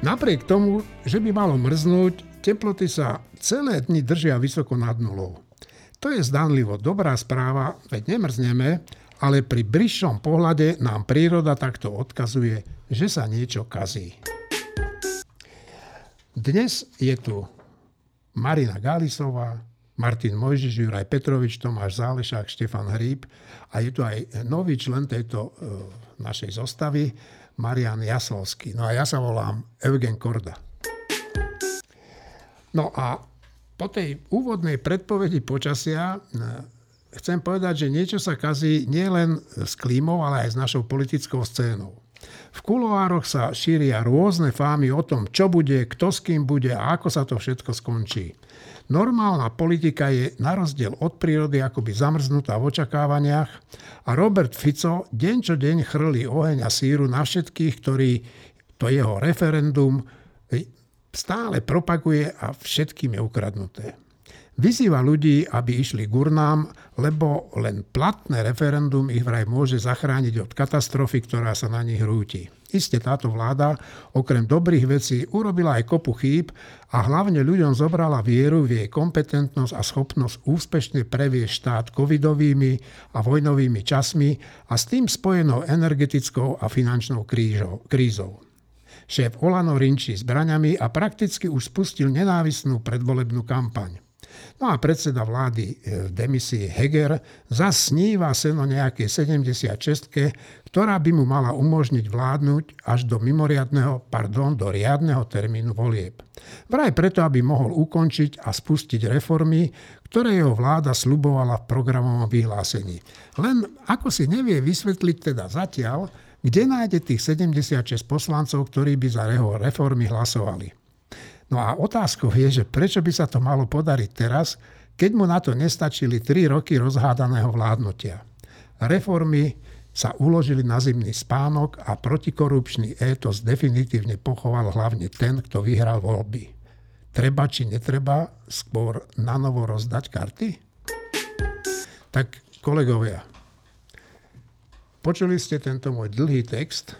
Napriek tomu, že by malo mrznúť, teploty sa celé dni držia vysoko nad nulou. To je zdanlivo dobrá správa, veď nemrzneme, ale pri bližšom pohľade nám príroda takto odkazuje, že sa niečo kazí. Dnes je tu Marina Galisová, Martin Mojžiš, Juraj Petrovič, Tomáš Zálešák, Štefan Hríb a je tu aj nový člen tejto e, našej zostavy, Marian Jaslovský. No a ja sa volám Eugen Korda. No a po tej úvodnej predpovedi počasia e, chcem povedať, že niečo sa kazí nielen s klímou, ale aj s našou politickou scénou. V kuloároch sa šíria rôzne fámy o tom, čo bude, kto s kým bude a ako sa to všetko skončí. Normálna politika je na rozdiel od prírody akoby zamrznutá v očakávaniach a Robert Fico deň čo deň chrlí oheň a síru na všetkých, ktorí to jeho referendum stále propaguje a všetkým je ukradnuté. Vyzýva ľudí, aby išli k urnám, lebo len platné referendum ich vraj môže zachrániť od katastrofy, ktorá sa na nich rúti. Isté táto vláda okrem dobrých vecí urobila aj kopu chýb a hlavne ľuďom zobrala vieru v jej kompetentnosť a schopnosť úspešne previesť štát covidovými a vojnovými časmi a s tým spojenou energetickou a finančnou krízou. Šéf Olano rinčí zbraňami a prakticky už spustil nenávisnú predvolebnú kampaň. No a predseda vlády e, v demisii Heger zasníva seno nejakej 76 ktorá by mu mala umožniť vládnuť až do mimoriadného, pardon, do riadneho termínu volieb. Vraj preto, aby mohol ukončiť a spustiť reformy, ktoré jeho vláda slubovala v programovom vyhlásení. Len ako si nevie vysvetliť teda zatiaľ, kde nájde tých 76 poslancov, ktorí by za jeho reformy hlasovali. No a otázkou je, že prečo by sa to malo podariť teraz, keď mu na to nestačili 3 roky rozhádaného vládnutia. Reformy sa uložili na zimný spánok a protikorupčný étos definitívne pochoval hlavne ten, kto vyhral voľby. Treba či netreba skôr na novo rozdať karty? Tak kolegovia, počuli ste tento môj dlhý text.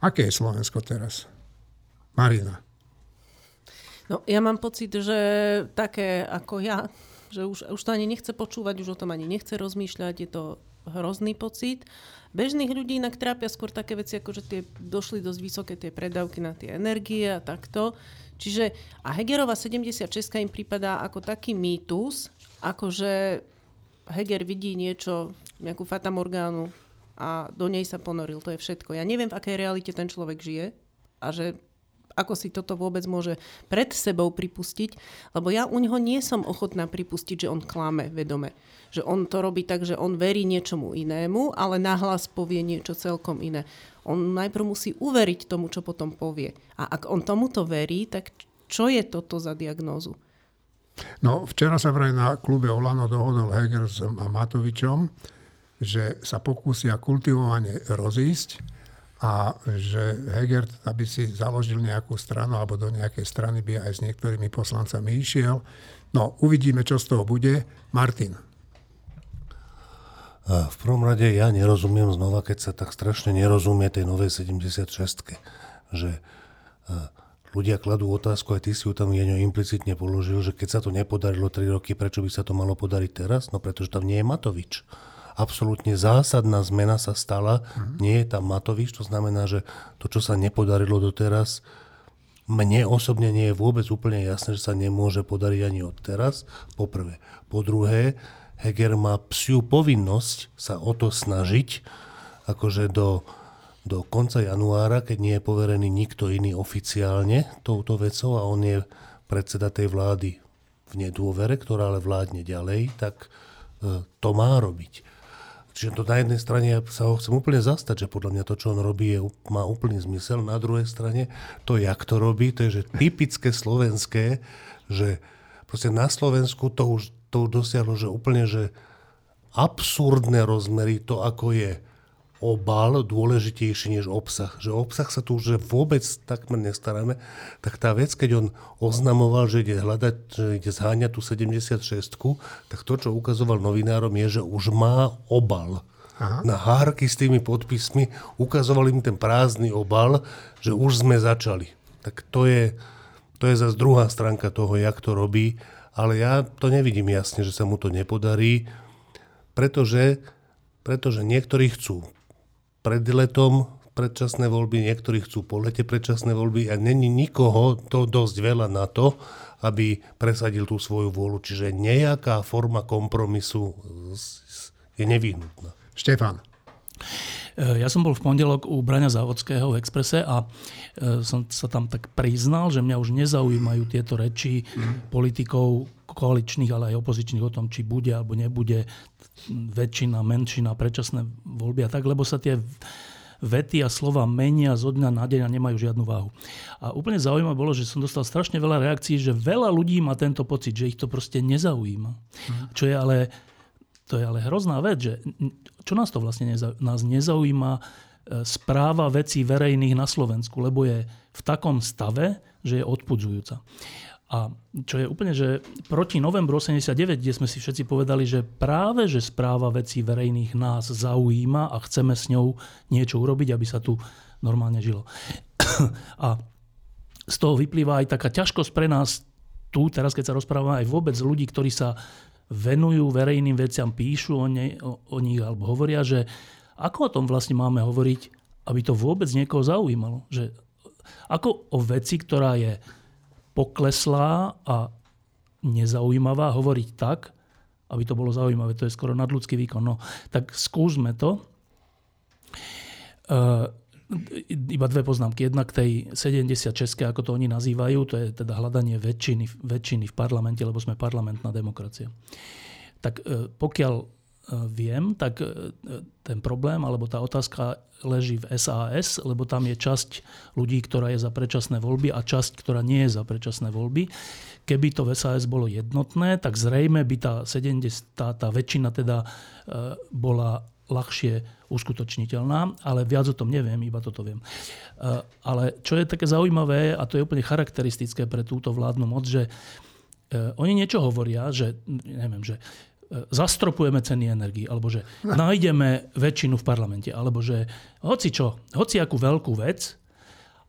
Aké je Slovensko teraz? Marina. No, ja mám pocit, že také ako ja, že už, už to ani nechce počúvať, už o tom ani nechce rozmýšľať, je to hrozný pocit. Bežných ľudí inak trápia skôr také veci, ako že tie došli dosť vysoké tie predávky na tie energie a takto. Čiže a Hegerova 76 im prípada ako taký mýtus, ako že Heger vidí niečo, nejakú fatamorgánu a do nej sa ponoril. To je všetko. Ja neviem, v akej realite ten človek žije a že ako si toto vôbec môže pred sebou pripustiť, lebo ja u neho nie som ochotná pripustiť, že on klame vedome. Že on to robí tak, že on verí niečomu inému, ale nahlas povie niečo celkom iné. On najprv musí uveriť tomu, čo potom povie. A ak on tomuto verí, tak čo je toto za diagnózu? No, včera sa vraj na klube Olano dohodol Heger s Matovičom, že sa pokúsia kultivovane rozísť a že Heger, aby si založil nejakú stranu alebo do nejakej strany by aj s niektorými poslancami išiel. No, uvidíme, čo z toho bude. Martin. V prvom rade ja nerozumiem znova, keď sa tak strašne nerozumie tej novej 76 že ľudia kladú otázku, aj ty si ju tam Jeňo implicitne položil, že keď sa to nepodarilo 3 roky, prečo by sa to malo podariť teraz? No pretože tam nie je Matovič absolútne zásadná zmena sa stala. Mm-hmm. Nie je tam Matovič, to znamená, že to, čo sa nepodarilo doteraz, mne osobne nie je vôbec úplne jasné, že sa nemôže podariť ani od teraz, po prvé. Po druhé, Heger má psiu povinnosť sa o to snažiť, akože do, do konca januára, keď nie je poverený nikto iný oficiálne touto vecou a on je predseda tej vlády v nedôvere, ktorá ale vládne ďalej, tak e, to má robiť. Čiže to na jednej strane ja sa ho chcem úplne zastať, že podľa mňa to, čo on robí, je, má úplný zmysel. Na druhej strane to, jak to robí, to je že typické slovenské, že proste na Slovensku to už, to už dosiahlo, že úplne, že absurdné rozmery, to ako je obal dôležitejší než obsah. Že obsah sa tu už vôbec takmer nestaráme. Tak tá vec, keď on oznamoval, že ide hľadať, že ide zháňať tú 76 tak to, čo ukazoval novinárom, je, že už má obal. Aha. na hárky s tými podpismi, ukazovali im ten prázdny obal, že už sme začali. Tak to je, to je zase druhá stránka toho, jak to robí, ale ja to nevidím jasne, že sa mu to nepodarí, pretože, pretože niektorí chcú pred letom predčasné voľby, niektorí chcú po lete predčasné voľby a není nikoho to dosť veľa na to, aby presadil tú svoju vôľu. Čiže nejaká forma kompromisu je nevyhnutná. Štefan. E, ja som bol v pondelok u Braňa Závodského v Exprese a e, som sa tam tak priznal, že mňa už nezaujímajú tieto reči mm. politikov koaličných, ale aj opozičných o tom, či bude alebo nebude väčšina, menšina, predčasné voľby a tak, lebo sa tie vety a slova menia zo dňa na deň a nemajú žiadnu váhu. A úplne zaujímavé bolo, že som dostal strašne veľa reakcií, že veľa ľudí má tento pocit, že ich to proste nezaujíma. Mm. Čo je ale, to je ale hrozná vec, že čo nás to vlastne nezaujíma? Nás nezaujíma e, správa vecí verejných na Slovensku, lebo je v takom stave, že je odpudzujúca. A čo je úplne, že proti novembru 89, kde sme si všetci povedali, že práve, že správa vecí verejných nás zaujíma a chceme s ňou niečo urobiť, aby sa tu normálne žilo. A z toho vyplýva aj taká ťažkosť pre nás tu, teraz keď sa rozprávame aj vôbec ľudí, ktorí sa venujú verejným veciam, píšu o, ne, o, o nich alebo hovoria, že ako o tom vlastne máme hovoriť, aby to vôbec niekoho zaujímalo. Že ako o veci, ktorá je pokleslá a nezaujímavá hovoriť tak, aby to bolo zaujímavé. To je skoro nadľudský výkon. No, tak skúsme to. Uh, iba dve poznámky. Jedna k tej 76, ako to oni nazývajú, to je teda hľadanie väčšiny, väčšiny v parlamente, lebo sme parlamentná demokracia. Tak uh, pokiaľ viem, tak ten problém alebo tá otázka leží v SAS, lebo tam je časť ľudí, ktorá je za predčasné voľby a časť, ktorá nie je za predčasné voľby. Keby to v SAS bolo jednotné, tak zrejme by tá 70, tá, tá väčšina teda e, bola ľahšie uskutočniteľná, ale viac o tom neviem, iba toto viem. E, ale čo je také zaujímavé, a to je úplne charakteristické pre túto vládnu moc, že e, oni niečo hovoria, že, neviem, že zastropujeme ceny energii, alebo že nájdeme väčšinu v parlamente, alebo že hoci čo, hoci akú veľkú vec,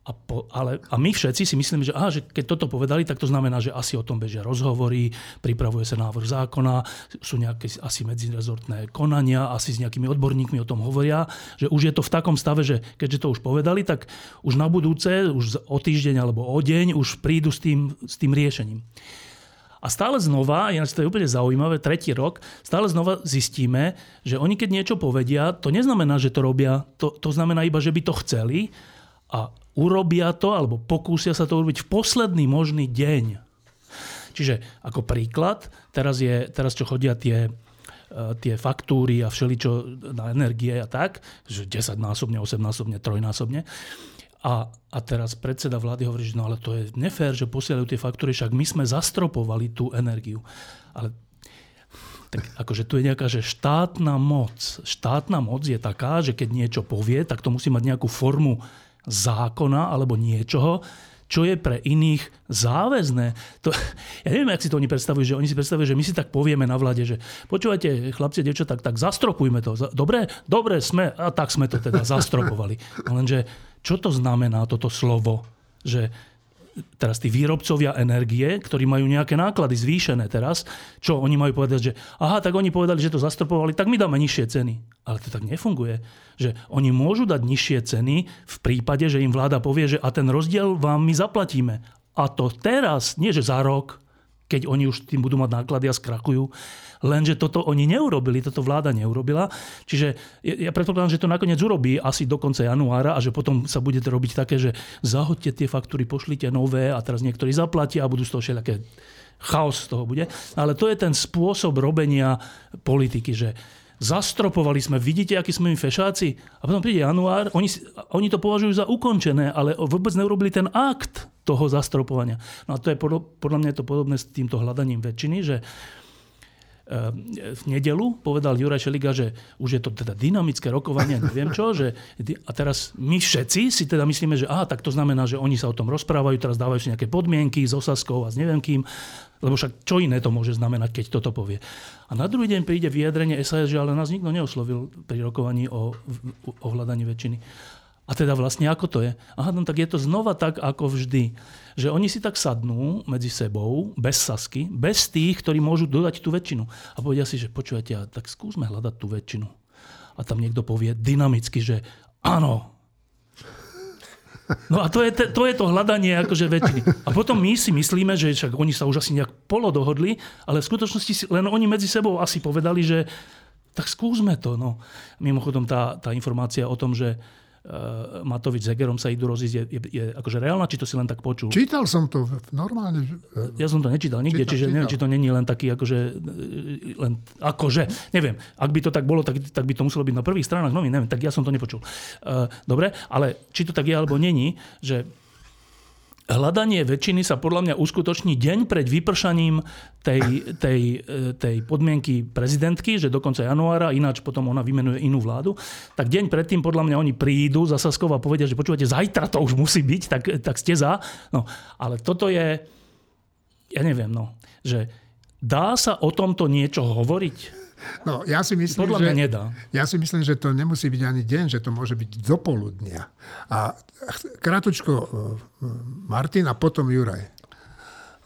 a, po, ale, a my všetci si myslíme, že, aha, že keď toto povedali, tak to znamená, že asi o tom bežia rozhovory, pripravuje sa návrh zákona, sú nejaké asi medzirezortné konania, asi s nejakými odborníkmi o tom hovoria, že už je to v takom stave, že keďže to už povedali, tak už na budúce, už o týždeň alebo o deň už prídu s tým, s tým riešením. A stále znova, ináč to je úplne zaujímavé, tretí rok, stále znova zistíme, že oni keď niečo povedia, to neznamená, že to robia, to, to znamená iba, že by to chceli a urobia to, alebo pokúsia sa to urobiť v posledný možný deň. Čiže ako príklad, teraz, je, teraz čo chodia tie, e, tie faktúry a všeličo na energie a tak, že 10 násobne, 8 násobne, 3 násobne. A, a teraz predseda vlády hovorí, že no ale to je nefér, že posielajú tie faktúry, však my sme zastropovali tú energiu. Ale tak akože tu je nejaká že štátna moc. Štátna moc je taká, že keď niečo povie, tak to musí mať nejakú formu zákona alebo niečoho, čo je pre iných záväzné. To, ja neviem, ak si to oni predstavujú, že oni si predstavujú, že my si tak povieme na vlade, že počúvajte, chlapci, dievča, tak, tak zastropujme to. Dobre? Dobre, sme, a tak sme to teda zastropovali. No lenže čo to znamená toto slovo? Že teraz tí výrobcovia energie, ktorí majú nejaké náklady zvýšené teraz, čo oni majú povedať, že aha, tak oni povedali, že to zastropovali, tak my dáme nižšie ceny. Ale to tak nefunguje. Že oni môžu dať nižšie ceny v prípade, že im vláda povie, že a ten rozdiel vám my zaplatíme. A to teraz, nie že za rok, keď oni už tým budú mať náklady a skrachujú. Lenže toto oni neurobili, toto vláda neurobila. Čiže ja predpokladám, že to nakoniec urobí asi do konca januára a že potom sa budete robiť také, že zahoďte tie faktúry, pošlite nové a teraz niektorí zaplatia a budú z toho všelijaké chaos z toho bude. Ale to je ten spôsob robenia politiky, že zastropovali sme, vidíte, akí sme my fešáci? A potom príde január, oni, oni to považujú za ukončené, ale vôbec neurobili ten akt toho zastropovania. No a to je podľa mňa je to podobné s týmto hľadaním väčšiny, že v nedelu povedal Juraj Šeliga, že už je to teda dynamické rokovanie, neviem čo, že a teraz my všetci si teda myslíme, že aha, tak to znamená, že oni sa o tom rozprávajú, teraz dávajú si nejaké podmienky s Osaskou a s neviem kým, lebo však čo iné to môže znamenať, keď toto povie. A na druhý deň príde vyjadrenie SAS, že ale nás nikto neoslovil pri rokovaní o, o hľadaní väčšiny. A teda vlastne ako to je? Aha, no tak je to znova tak, ako vždy. Že oni si tak sadnú medzi sebou, bez sasky, bez tých, ktorí môžu dodať tú väčšinu. A povedia si, že počujete, tak skúsme hľadať tú väčšinu. A tam niekto povie dynamicky, že áno, No a to je, to je to hľadanie akože väčšiny. A potom my si myslíme, že však oni sa už asi nejak polo dohodli, ale v skutočnosti si, len oni medzi sebou asi povedali, že tak skúsme to. No. Mimochodom tá, tá informácia o tom, že Matovič s Hegerom sa idú rozísť, je, je, je akože reálna, či to si len tak počul? Čítal som to normálne. Ja som to nečítal nikde, čítal, čiže čítal. neviem, či to není len taký akože, e, len akože, neviem, ak by to tak bolo, tak, tak by to muselo byť na prvých stranách novín, neviem, tak ja som to nepočul. Uh, dobre, ale či to tak je alebo není, že hľadanie väčšiny sa podľa mňa uskutoční deň pred vypršaním tej, tej, e, tej podmienky prezidentky, že do konca januára, ináč potom ona vymenuje inú vládu, tak deň predtým podľa mňa oni prídu za Saskov a povedia, že počúvate, zajtra to už musí byť, tak, tak ste za. No, ale toto je, ja neviem, no, že dá sa o tomto niečo hovoriť? No, ja si myslím, Podľa že, nedá. Ja si myslím, že to nemusí byť ani deň, že to môže byť do poludnia. A krátučko e, Martin a potom Juraj.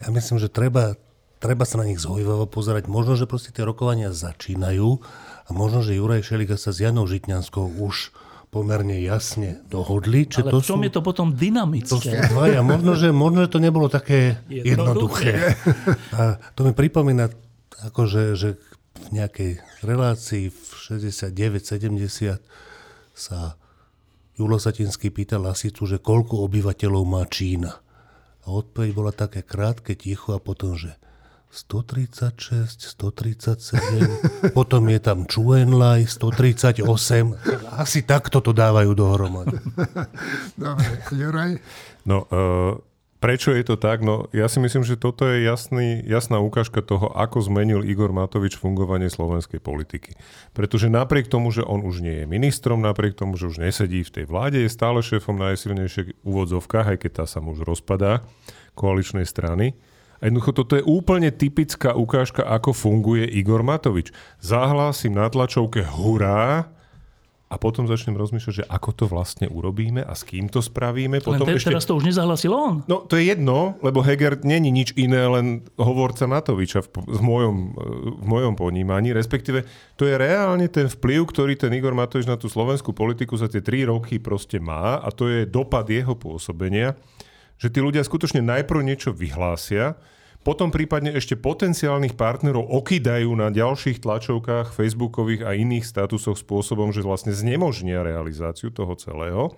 Ja myslím, že treba, treba sa na nich zhojvavo pozerať. Možno, že proste tie rokovania začínajú a možno, že Juraj Šeliga sa s Janou Žitňanskou už pomerne jasne dohodli. Či Ale to v čom sú, je to potom dynamické? To sú dvaja. Možno, že, možno, že to nebolo také jednoduché. jednoduché. A to mi pripomína, akože, že v nejakej relácii v 69-70 sa Julo Satinský pýtal Lasicu, že koľko obyvateľov má Čína. A odpoveď bola také krátke, ticho a potom, že 136, 137, potom je tam Chuenlai, 138. Asi takto to dávajú dohromady. Dobre, Juraj? No, uh, Prečo je to tak? No ja si myslím, že toto je jasný, jasná ukážka toho, ako zmenil Igor Matovič fungovanie slovenskej politiky. Pretože napriek tomu, že on už nie je ministrom, napriek tomu, že už nesedí v tej vláde, je stále šéfom najsilnejších úvodzovkách, aj keď tá sa už rozpadá, koaličnej strany. A jednoducho toto je úplne typická ukážka, ako funguje Igor Matovič. Zahlásim na tlačovke hurá, a potom začnem rozmýšľať, že ako to vlastne urobíme a s kým to spravíme. Potom len te, ešte... teraz to už nezahlasil on. No to je jedno, lebo Heger není nič iné, len hovorca Matoviča v, v, mojom, v mojom ponímaní. Respektíve to je reálne ten vplyv, ktorý ten Igor Matovič na tú slovenskú politiku za tie tri roky proste má a to je dopad jeho pôsobenia, že tí ľudia skutočne najprv niečo vyhlásia, potom prípadne ešte potenciálnych partnerov okýdajú na ďalších tlačovkách, facebookových a iných statusoch spôsobom, že vlastne znemožnia realizáciu toho celého.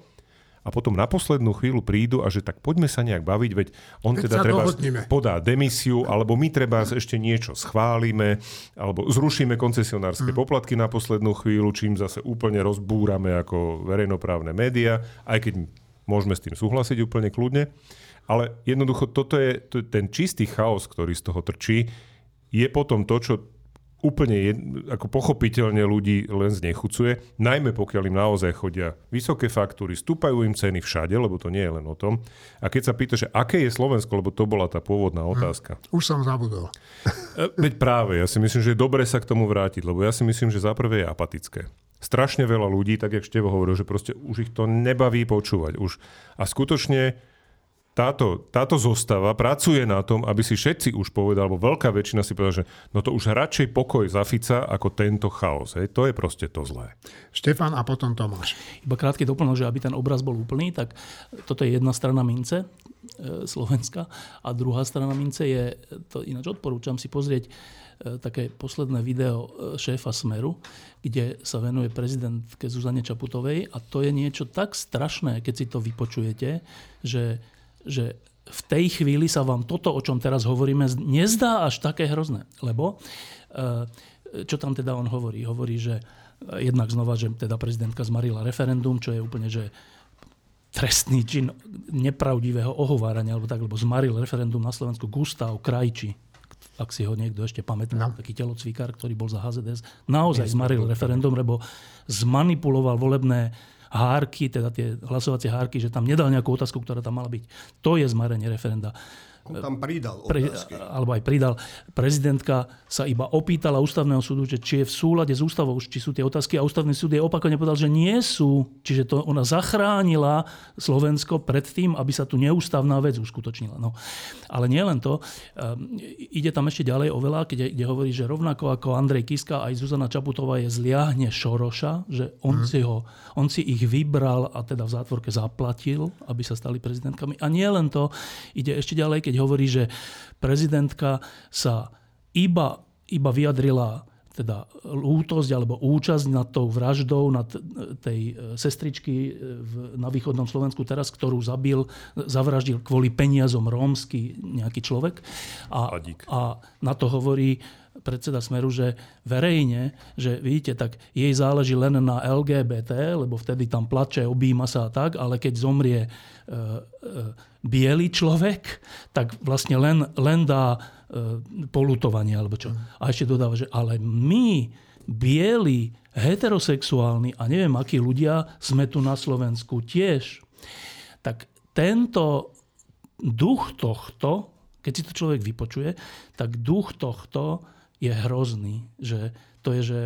A potom na poslednú chvíľu prídu a že tak poďme sa nejak baviť, veď on veď teda treba podá demisiu, alebo my treba ešte niečo schválime, alebo zrušíme koncesionárske hmm. poplatky na poslednú chvíľu, čím zase úplne rozbúrame ako verejnoprávne médiá, aj keď môžeme s tým súhlasiť úplne kľudne. Ale jednoducho toto je, to ten čistý chaos, ktorý z toho trčí, je potom to, čo úplne jed, ako pochopiteľne ľudí len znechucuje, najmä pokiaľ im naozaj chodia vysoké faktúry, stúpajú im ceny všade, lebo to nie je len o tom. A keď sa pýta, že aké je Slovensko, lebo to bola tá pôvodná hm, otázka. Hm, už som zabudol. E, veď práve, ja si myslím, že je dobre sa k tomu vrátiť, lebo ja si myslím, že za prvé je apatické. Strašne veľa ľudí, tak jak Števo hovoril, že proste už ich to nebaví počúvať. Už. A skutočne táto, táto zostava pracuje na tom, aby si všetci už povedali, alebo veľká väčšina si povedala, že no to už radšej pokoj za Fica ako tento chaos. Hej. To je proste to zlé. Štefan a potom Tomáš. Iba krátky doplnok, že aby ten obraz bol úplný, tak toto je jedna strana mince e, Slovenska a druhá strana mince je, to ináč odporúčam si pozrieť, e, také posledné video e, šéfa Smeru, kde sa venuje prezidentke Zuzane Čaputovej a to je niečo tak strašné, keď si to vypočujete, že že v tej chvíli sa vám toto, o čom teraz hovoríme, nezdá až také hrozné. Lebo eh, čo tam teda on hovorí? Hovorí, že eh, jednak znova, že teda prezidentka zmarila referendum, čo je úplne, že trestný čin nepravdivého ohovárania, alebo tak, lebo zmaril referendum na Slovensku Gustav Krajči, ak si ho niekto ešte pamätá, no. taký telocvikár, ktorý bol za HZDS, naozaj zmaril referendum, lebo zmanipuloval volebné hárky, teda tie hlasovacie hárky, že tam nedal nejakú otázku, ktorá tam mala byť. To je zmarenie referenda. On tam pridal otázky. Pre, alebo aj pridal. Prezidentka sa iba opýtala ústavného súdu, že či je v súlade s ústavou, či sú tie otázky a ústavný súd jej opakovane povedal, že nie sú. Čiže to ona zachránila Slovensko pred tým, aby sa tu neústavná vec uskutočnila. No. Ale nie len to. Um, ide tam ešte ďalej oveľa, keď kde hovorí, že rovnako ako Andrej Kiska aj Zuzana Čaputová je zliahne Šoroša, že on, hmm. si ho, on si ich vybral a teda v zátvorke zaplatil, aby sa stali prezidentkami. A nie len to, ide ešte ďalej, keď keď hovorí, že prezidentka sa iba, iba vyjadrila teda lútosť alebo účasť nad tou vraždou nad tej e, sestričky e, na východnom Slovensku teraz, ktorú zabil, zavraždil kvôli peniazom rómsky nejaký človek. A, a na to hovorí predseda Smeru, že verejne, že vidíte, tak jej záleží len na LGBT, lebo vtedy tam plače, objíma sa a tak, ale keď zomrie e, e, biely človek, tak vlastne len, len dá e, polutovanie alebo čo. A ešte dodáva, že ale my, bieli, heterosexuálni a neviem akí ľudia sme tu na Slovensku tiež. Tak tento duch tohto, keď si to človek vypočuje, tak duch tohto je hrozný. Že to je, že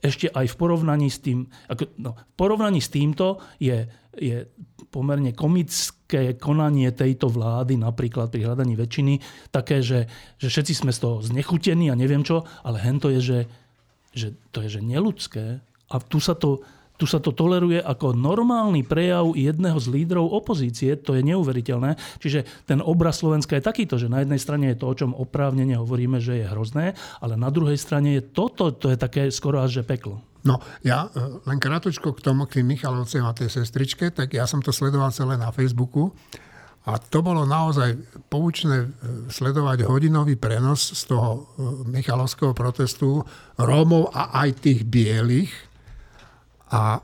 ešte aj v porovnaní s tým, ako, no, v porovnaní s týmto je, je pomerne komické konanie tejto vlády, napríklad pri hľadaní väčšiny, také, že, že všetci sme z toho znechutení a neviem čo, ale hento je, že, že to je že neludské a tu sa to tu sa to toleruje ako normálny prejav jedného z lídrov opozície. To je neuveriteľné. Čiže ten obraz Slovenska je takýto, že na jednej strane je to, o čom oprávnene hovoríme, že je hrozné, ale na druhej strane je toto, to je také skoro až že peklo. No, ja e, len krátko k tomu, k tým Michalovcem a tej sestričke, tak ja som to sledoval celé na Facebooku. A to bolo naozaj poučné e, sledovať hodinový prenos z toho e, Michalovského protestu Rómov a aj tých bielých, a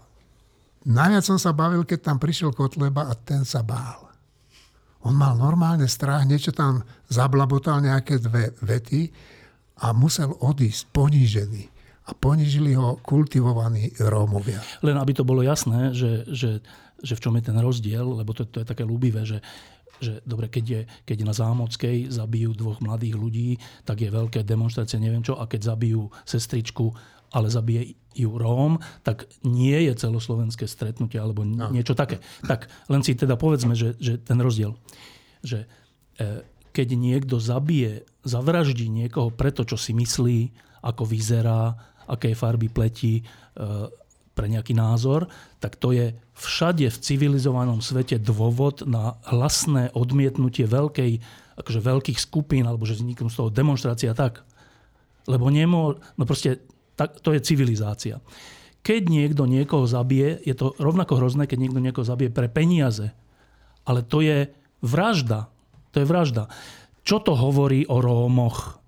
najviac som sa bavil, keď tam prišiel Kotleba a ten sa bál. On mal normálne strach, niečo tam zablabotal nejaké dve vety a musel odísť ponížený. A ponížili ho kultivovaní Rómovia. Len aby to bolo jasné, že, že, že v čom je ten rozdiel, lebo to, to je také ľúbivé, že že dobre, keď, je, keď na Zámockej zabijú dvoch mladých ľudí, tak je veľké demonstrácie, neviem čo, a keď zabijú sestričku, ale zabije ju Róm, tak nie je celoslovenské stretnutie alebo niečo také. Tak len si teda povedzme, že, že ten rozdiel, že e, keď niekto zabije, zavraždí niekoho preto, čo si myslí, ako vyzerá, aké farby pleti, e, pre nejaký názor, tak to je všade v civilizovanom svete dôvod na hlasné odmietnutie veľkej, akože veľkých skupín, alebo že vzniknú z toho demonstrácia tak. Lebo nemô, no proste tak, to je civilizácia. Keď niekto niekoho zabije, je to rovnako hrozné, keď niekto niekoho zabije pre peniaze. Ale to je vražda. To je vražda. Čo to hovorí o Rómoch?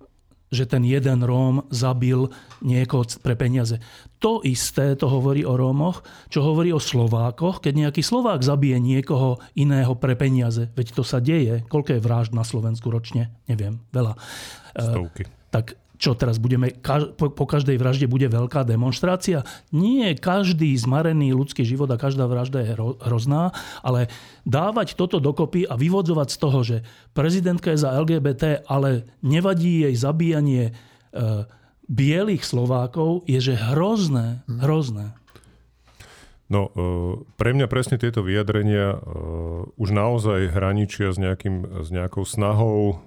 Že ten jeden Róm zabil niekoho pre peniaze. To isté to hovorí o Rómoch, čo hovorí o Slovákoch, keď nejaký Slovák zabije niekoho iného pre peniaze. Veď to sa deje. Koľko je vražd na Slovensku ročne? Neviem, veľa. Stovky. Tak čo teraz budeme, po každej vražde bude veľká demonstrácia? Nie, každý zmarený ľudský život a každá vražda je hrozná, ale dávať toto dokopy a vyvodzovať z toho, že prezidentka je za LGBT, ale nevadí jej zabíjanie e, bielých Slovákov, je že hrozné, hrozné. No, e, pre mňa presne tieto vyjadrenia e, už naozaj hraničia s, nejakým, s nejakou snahou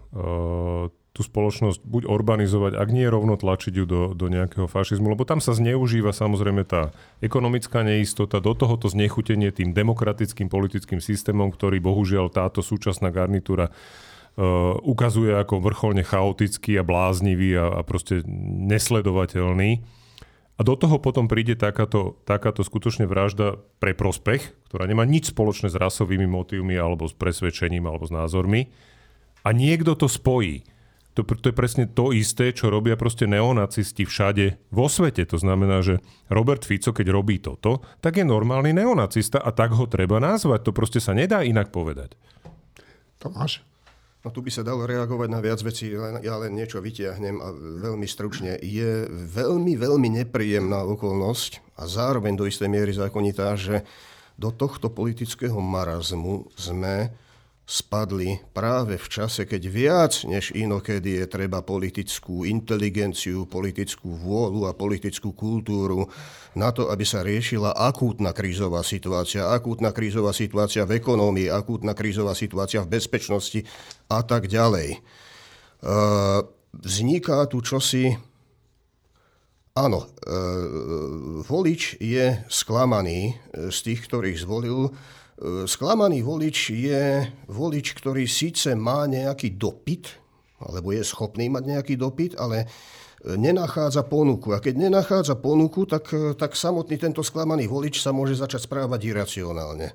tú spoločnosť buď urbanizovať, ak nie rovno tlačiť ju do, do nejakého fašizmu, lebo tam sa zneužíva samozrejme tá ekonomická neistota, do tohoto znechutenie tým demokratickým politickým systémom, ktorý bohužiaľ táto súčasná garnitúra uh, ukazuje ako vrcholne chaotický a bláznivý a, a proste nesledovateľný. A do toho potom príde takáto, takáto skutočne vražda pre prospech, ktorá nemá nič spoločné s rasovými motívmi alebo s presvedčením alebo s názormi. A niekto to spojí. To, to je presne to isté, čo robia proste neonacisti všade vo svete. To znamená, že Robert Fico, keď robí toto, tak je normálny neonacista a tak ho treba nazvať. To proste sa nedá inak povedať. Tomáš? No tu by sa dalo reagovať na viac vecí, len, ja len niečo vytiahnem a veľmi stručne. Je veľmi, veľmi nepríjemná okolnosť a zároveň do istej miery zákonitá, že do tohto politického marazmu sme spadli práve v čase, keď viac než inokedy je treba politickú inteligenciu, politickú vôľu a politickú kultúru na to, aby sa riešila akútna krízová situácia, akútna krízová situácia v ekonómii, akútna krízová situácia v bezpečnosti a tak ďalej. E, vzniká tu čosi... Áno, e, volič je sklamaný z tých, ktorých zvolil, Sklamaný volič je volič, ktorý síce má nejaký dopyt, alebo je schopný mať nejaký dopyt, ale nenachádza ponuku. A keď nenachádza ponuku, tak, tak samotný tento sklamaný volič sa môže začať správať iracionálne.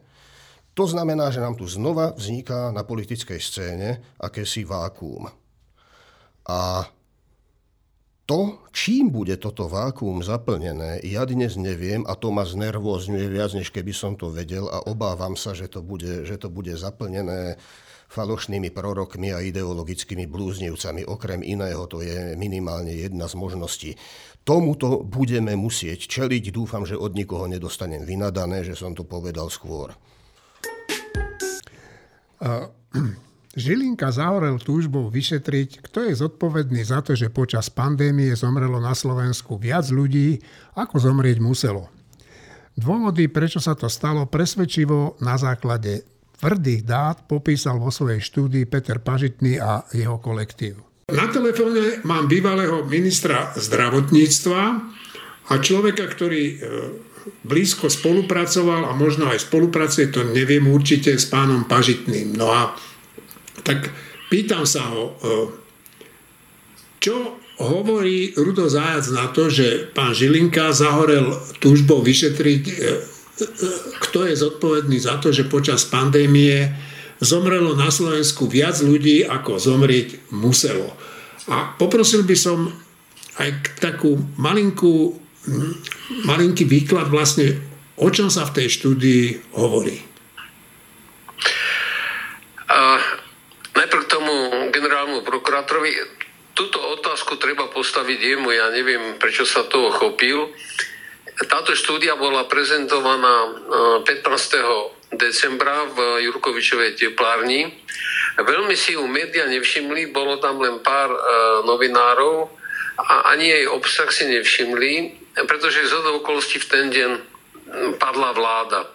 To znamená, že nám tu znova vzniká na politickej scéne akési vákuum. A to, čím bude toto vákuum zaplnené, ja dnes neviem a to ma znervózňuje viac, než keby som to vedel a obávam sa, že to bude, že to bude zaplnené falošnými prorokmi a ideologickými blúznivcami. Okrem iného, to je minimálne jedna z možností. Tomuto budeme musieť čeliť. Dúfam, že od nikoho nedostanem vynadané, že som to povedal skôr. Uh, Žilinka zahorel túžbou vyšetriť, kto je zodpovedný za to, že počas pandémie zomrelo na Slovensku viac ľudí, ako zomrieť muselo. Dôvody, prečo sa to stalo, presvedčivo na základe tvrdých dát popísal vo svojej štúdii Peter Pažitný a jeho kolektív. Na telefóne mám bývalého ministra zdravotníctva a človeka, ktorý e, blízko spolupracoval a možno aj spolupracuje, to neviem určite, s pánom Pažitným. No a tak pýtam sa ho, e, čo hovorí Rudo Zajac na to, že pán Žilinka zahorel túžbou vyšetriť, e, e, kto je zodpovedný za to, že počas pandémie zomrelo na Slovensku viac ľudí, ako zomrieť muselo. A poprosil by som aj takú malinkú, malinký výklad vlastne, o čom sa v tej štúdii hovorí. Prokurátorovi. Túto otázku treba postaviť jemu, ja neviem, prečo sa toho chopil. Táto štúdia bola prezentovaná 15. E, decembra v Jurkovičovej teplárni. Veľmi si ju média nevšimli, bolo tam len pár e, novinárov a ani jej obsah si nevšimli, pretože z okolností v ten deň padla vláda.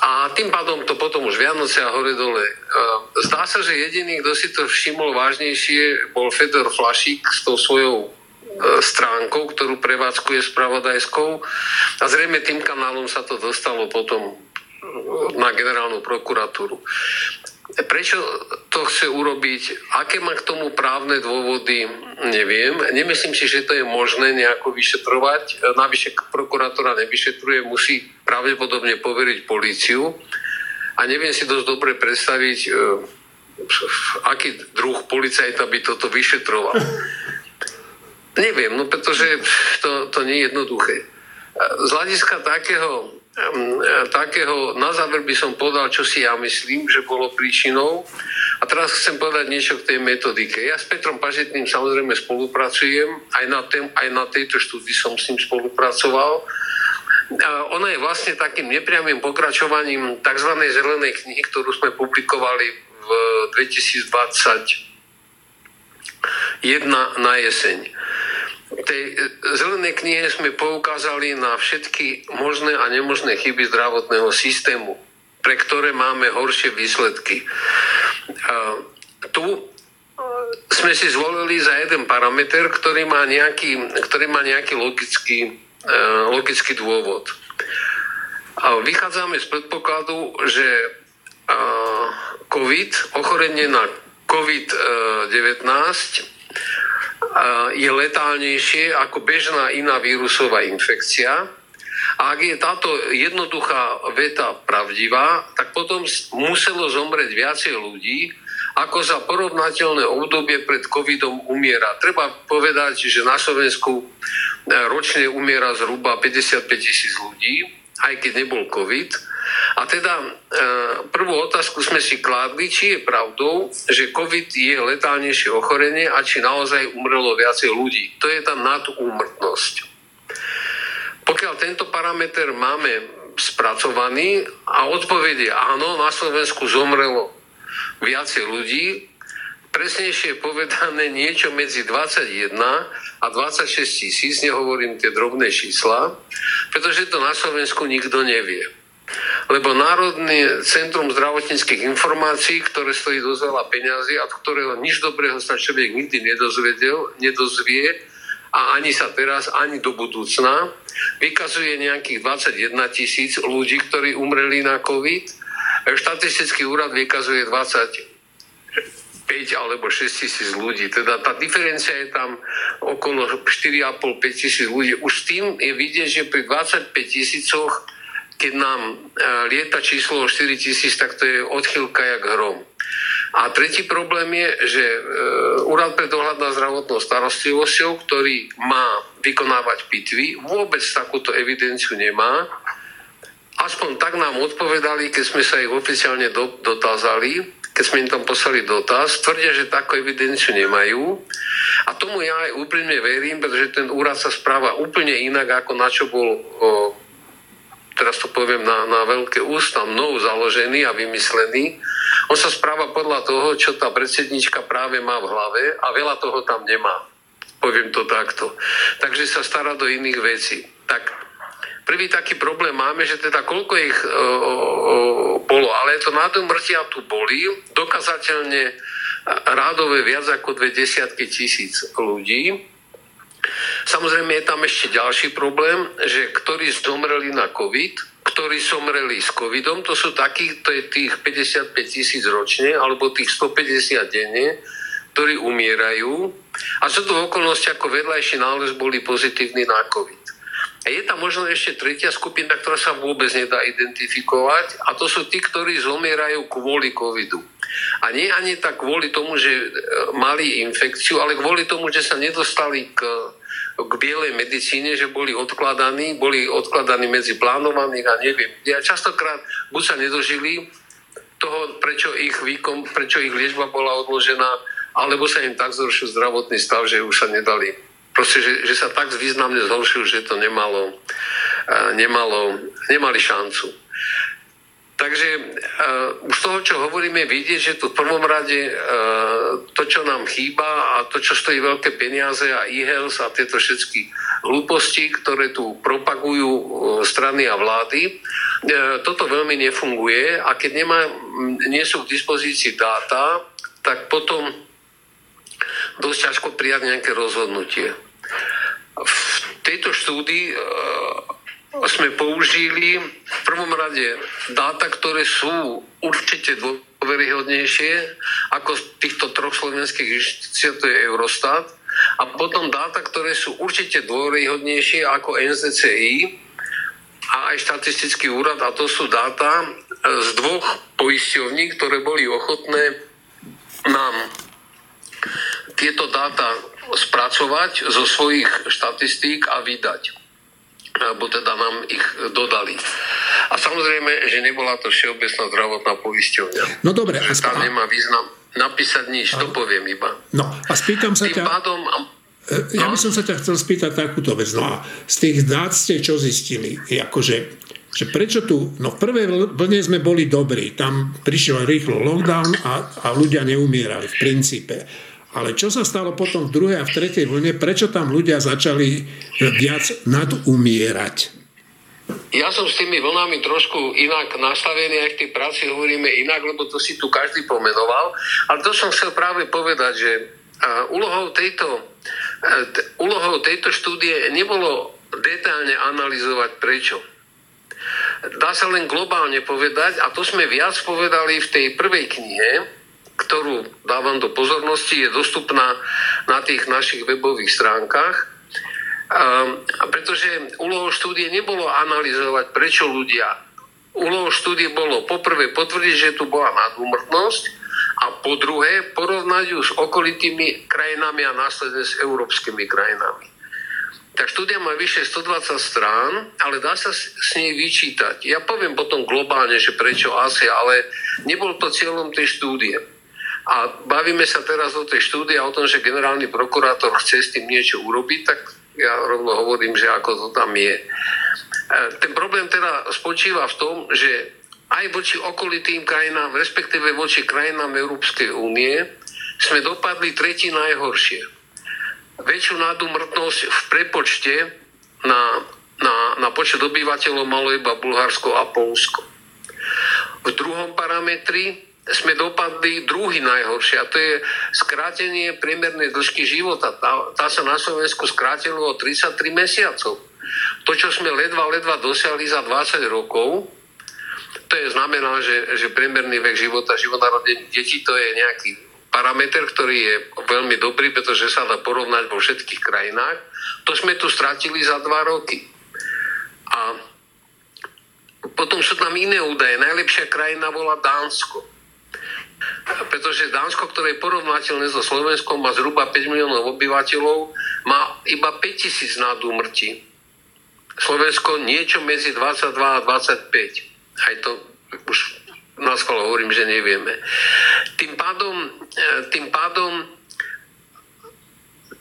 A tým pádom to potom už Vianoce a hore dole. Zdá sa, že jediný, kto si to všimol vážnejšie, bol Fedor Flašík s tou svojou e, stránkou, ktorú prevádzkuje spravodajskou. A zrejme tým kanálom sa to dostalo potom na generálnu prokuratúru. Prečo to chce urobiť, aké má k tomu právne dôvody, neviem. Nemyslím si, že to je možné nejako vyšetrovať. Navyše prokurátora nevyšetruje, musí pravdepodobne poveriť políciu. A neviem si dosť dobre predstaviť, e, aký druh policajta by toto vyšetroval. Neviem, no pretože to, to nie je jednoduché. Z hľadiska takého takého, na záver by som povedal, čo si ja myslím, že bolo príčinou. A teraz chcem povedať niečo k tej metodike. Ja s Petrom Pažitným samozrejme spolupracujem, aj na, tém, aj na tejto štúdii som s ním spolupracoval. A ona je vlastne takým nepriamým pokračovaním tzv. zelenej knihy, ktorú sme publikovali v 2021 na jeseň tej e, zelenej knihe sme poukázali na všetky možné a nemožné chyby zdravotného systému, pre ktoré máme horšie výsledky. Tu e, sme si zvolili za jeden parameter, ktorý má nejaký, ktorý má nejaký logický, e, logický dôvod. Vychádzame z predpokladu, že COVID, ochorenie na COVID-19 je letálnejšie ako bežná iná vírusová infekcia. A ak je táto jednoduchá veta pravdivá, tak potom muselo zomrieť viacej ľudí, ako za porovnateľné obdobie pred covidom umiera. Treba povedať, že na Slovensku e, ročne umiera zhruba 55 tisíc ľudí, aj keď nebol covid. A teda e, prvú otázku sme si kládli, či je pravdou, že COVID je letálnejšie ochorenie a či naozaj umrelo viacej ľudí. To je tá nadúmrtnosť. Pokiaľ tento parameter máme spracovaný a odpovedie áno, na Slovensku zomrelo viacej ľudí, presnejšie povedané niečo medzi 21 a 26 tisíc, nehovorím tie drobné čísla, pretože to na Slovensku nikto nevie. Lebo Národný centrum zdravotníckých informácií, ktoré stojí dosť veľa peňazí a od ktorého nič dobrého sa človek nikdy nedozvedel, nedozvie a ani sa teraz, ani do budúcna, vykazuje nejakých 21 tisíc ľudí, ktorí umreli na COVID. Štatistický úrad vykazuje 20 5 alebo 6 tisíc ľudí. Teda tá diferencia je tam okolo 4,5-5 tisíc ľudí. Už tým je vidieť, že pri 25 tisícoch keď nám e, lieta číslo 4 tisíc, tak to je odchylka jak hrom. A tretí problém je, že e, Úrad pre dohľad nad zdravotnou starostlivosťou, ktorý má vykonávať pitvy, vôbec takúto evidenciu nemá. Aspoň tak nám odpovedali, keď sme sa ich oficiálne do, dotázali, keď sme im tam poslali dotaz, tvrdia, že takú evidenciu nemajú. A tomu ja aj úprimne verím, pretože ten úrad sa správa úplne inak, ako na čo bol o, teraz to poviem na, na veľké ústa, mnou založený a vymyslený. On sa správa podľa toho, čo tá predsednička práve má v hlave a veľa toho tam nemá. Poviem to takto. Takže sa stará do iných vecí. Tak prvý taký problém máme, že teda koľko ich o, o, bolo, ale to nádomrtia tu boli, dokazateľne rádové viac ako dve desiatky tisíc ľudí. Samozrejme je tam ešte ďalší problém, že ktorí zomreli na COVID, ktorí zomreli s covidom, to sú takí, to je tých 55 tisíc ročne, alebo tých 150 denne, ktorí umierajú. A sú to okolnosti ako vedľajší nález boli pozitívni na COVID. A je tam možno ešte tretia skupina, ktorá sa vôbec nedá identifikovať a to sú tí, ktorí zomierajú kvôli covidu. A nie ani tak kvôli tomu, že e, mali infekciu, ale kvôli tomu, že sa nedostali k, k bielej medicíne, že boli odkladaní, boli odkladaní medzi plánovaných a neviem. Ja častokrát buď sa nedožili toho, prečo ich, výkom, prečo ich liečba bola odložená, alebo sa im tak zhoršil zdravotný stav, že už sa nedali proste, že, že sa tak významne zhoršil, že to nemalo, nemalo, nemali šancu. Takže uh, už toho, čo hovoríme, vidieť, že tu v prvom rade uh, to, čo nám chýba a to, čo stojí veľké peniaze a e-health a tieto všetky hlúposti, ktoré tu propagujú uh, strany a vlády, uh, toto veľmi nefunguje a keď nemá, nie sú k dispozícii dáta, tak potom dosť ťažko prijať nejaké rozhodnutie. V tejto štúdii e, sme použili v prvom rade dáta, ktoré sú určite dôveryhodnejšie ako z týchto troch slovenských inštitúcií, to je Eurostat, a potom dáta, ktoré sú určite dôveryhodnejšie ako NZCI a aj štatistický úrad, a to sú dáta z dvoch poisťovní, ktoré boli ochotné nám tieto dáta spracovať zo svojich štatistík a vydať alebo teda nám ich dodali. A samozrejme, že nebola to Všeobecná zdravotná poisťovňa. No dobre. A tam nemá význam napísať nič, to poviem iba. No a spýtam sa Tým ťa... Pádom, e, ja by som sa ťa chcel spýtať takúto vec. No a z tých dát ste čo zistili? Akože, že prečo tu, no v prvej vlne sme boli dobrí, tam prišiel rýchlo lockdown a, a ľudia neumierali v princípe. Ale čo sa stalo potom v druhej a v tretej vlne? Prečo tam ľudia začali viac nadumierať? Ja som s tými vlnami trošku inak nastavený, aj v tej práci hovoríme inak, lebo to si tu každý pomenoval. Ale to som chcel práve povedať, že úlohou tejto, úlohou tejto štúdie nebolo detailne analyzovať prečo. Dá sa len globálne povedať, a to sme viac povedali v tej prvej knihe, ktorú dávam do pozornosti, je dostupná na tých našich webových stránkach. A pretože úlohou štúdie nebolo analyzovať, prečo ľudia. Úlohou štúdie bolo poprvé potvrdiť, že tu bola nadúmrtnosť a po druhé porovnať ju s okolitými krajinami a následne s európskymi krajinami. tá štúdia má vyše 120 strán, ale dá sa s nej vyčítať. Ja poviem potom globálne, že prečo asi, ale nebol to cieľom tej štúdie. A bavíme sa teraz o tej štúdii a o tom, že generálny prokurátor chce s tým niečo urobiť, tak ja rovno hovorím, že ako to tam je. E, ten problém teda spočíva v tom, že aj voči okolitým krajinám, respektíve voči krajinám Európskej únie, sme dopadli tretí najhoršie väčšiu nadumrtnosť v prepočte na, na, na počet obyvateľov malo iba Bulharsko a Polsko. V druhom parametri sme dopadli druhý najhoršie a to je skrátenie priemernej dĺžky života. Tá, tá sa na Slovensku skrátilo o 33 mesiacov. To, čo sme ledva, ledva dosiahli za 20 rokov, to je znamená, že, že priemerný vek života, životarodených detí, to je nejaký parameter, ktorý je veľmi dobrý, pretože sa dá porovnať vo všetkých krajinách. To sme tu stratili za dva roky. A potom sú tam iné údaje. Najlepšia krajina bola Dánsko. Pretože Dánsko, ktoré je porovnateľné so Slovenskom, má zhruba 5 miliónov obyvateľov, má iba 5 tisíc nadúmrtí. Slovensko niečo medzi 22 a 25. Aj to už na schvál hovorím, že nevieme. Tým pádom, e, tým pádom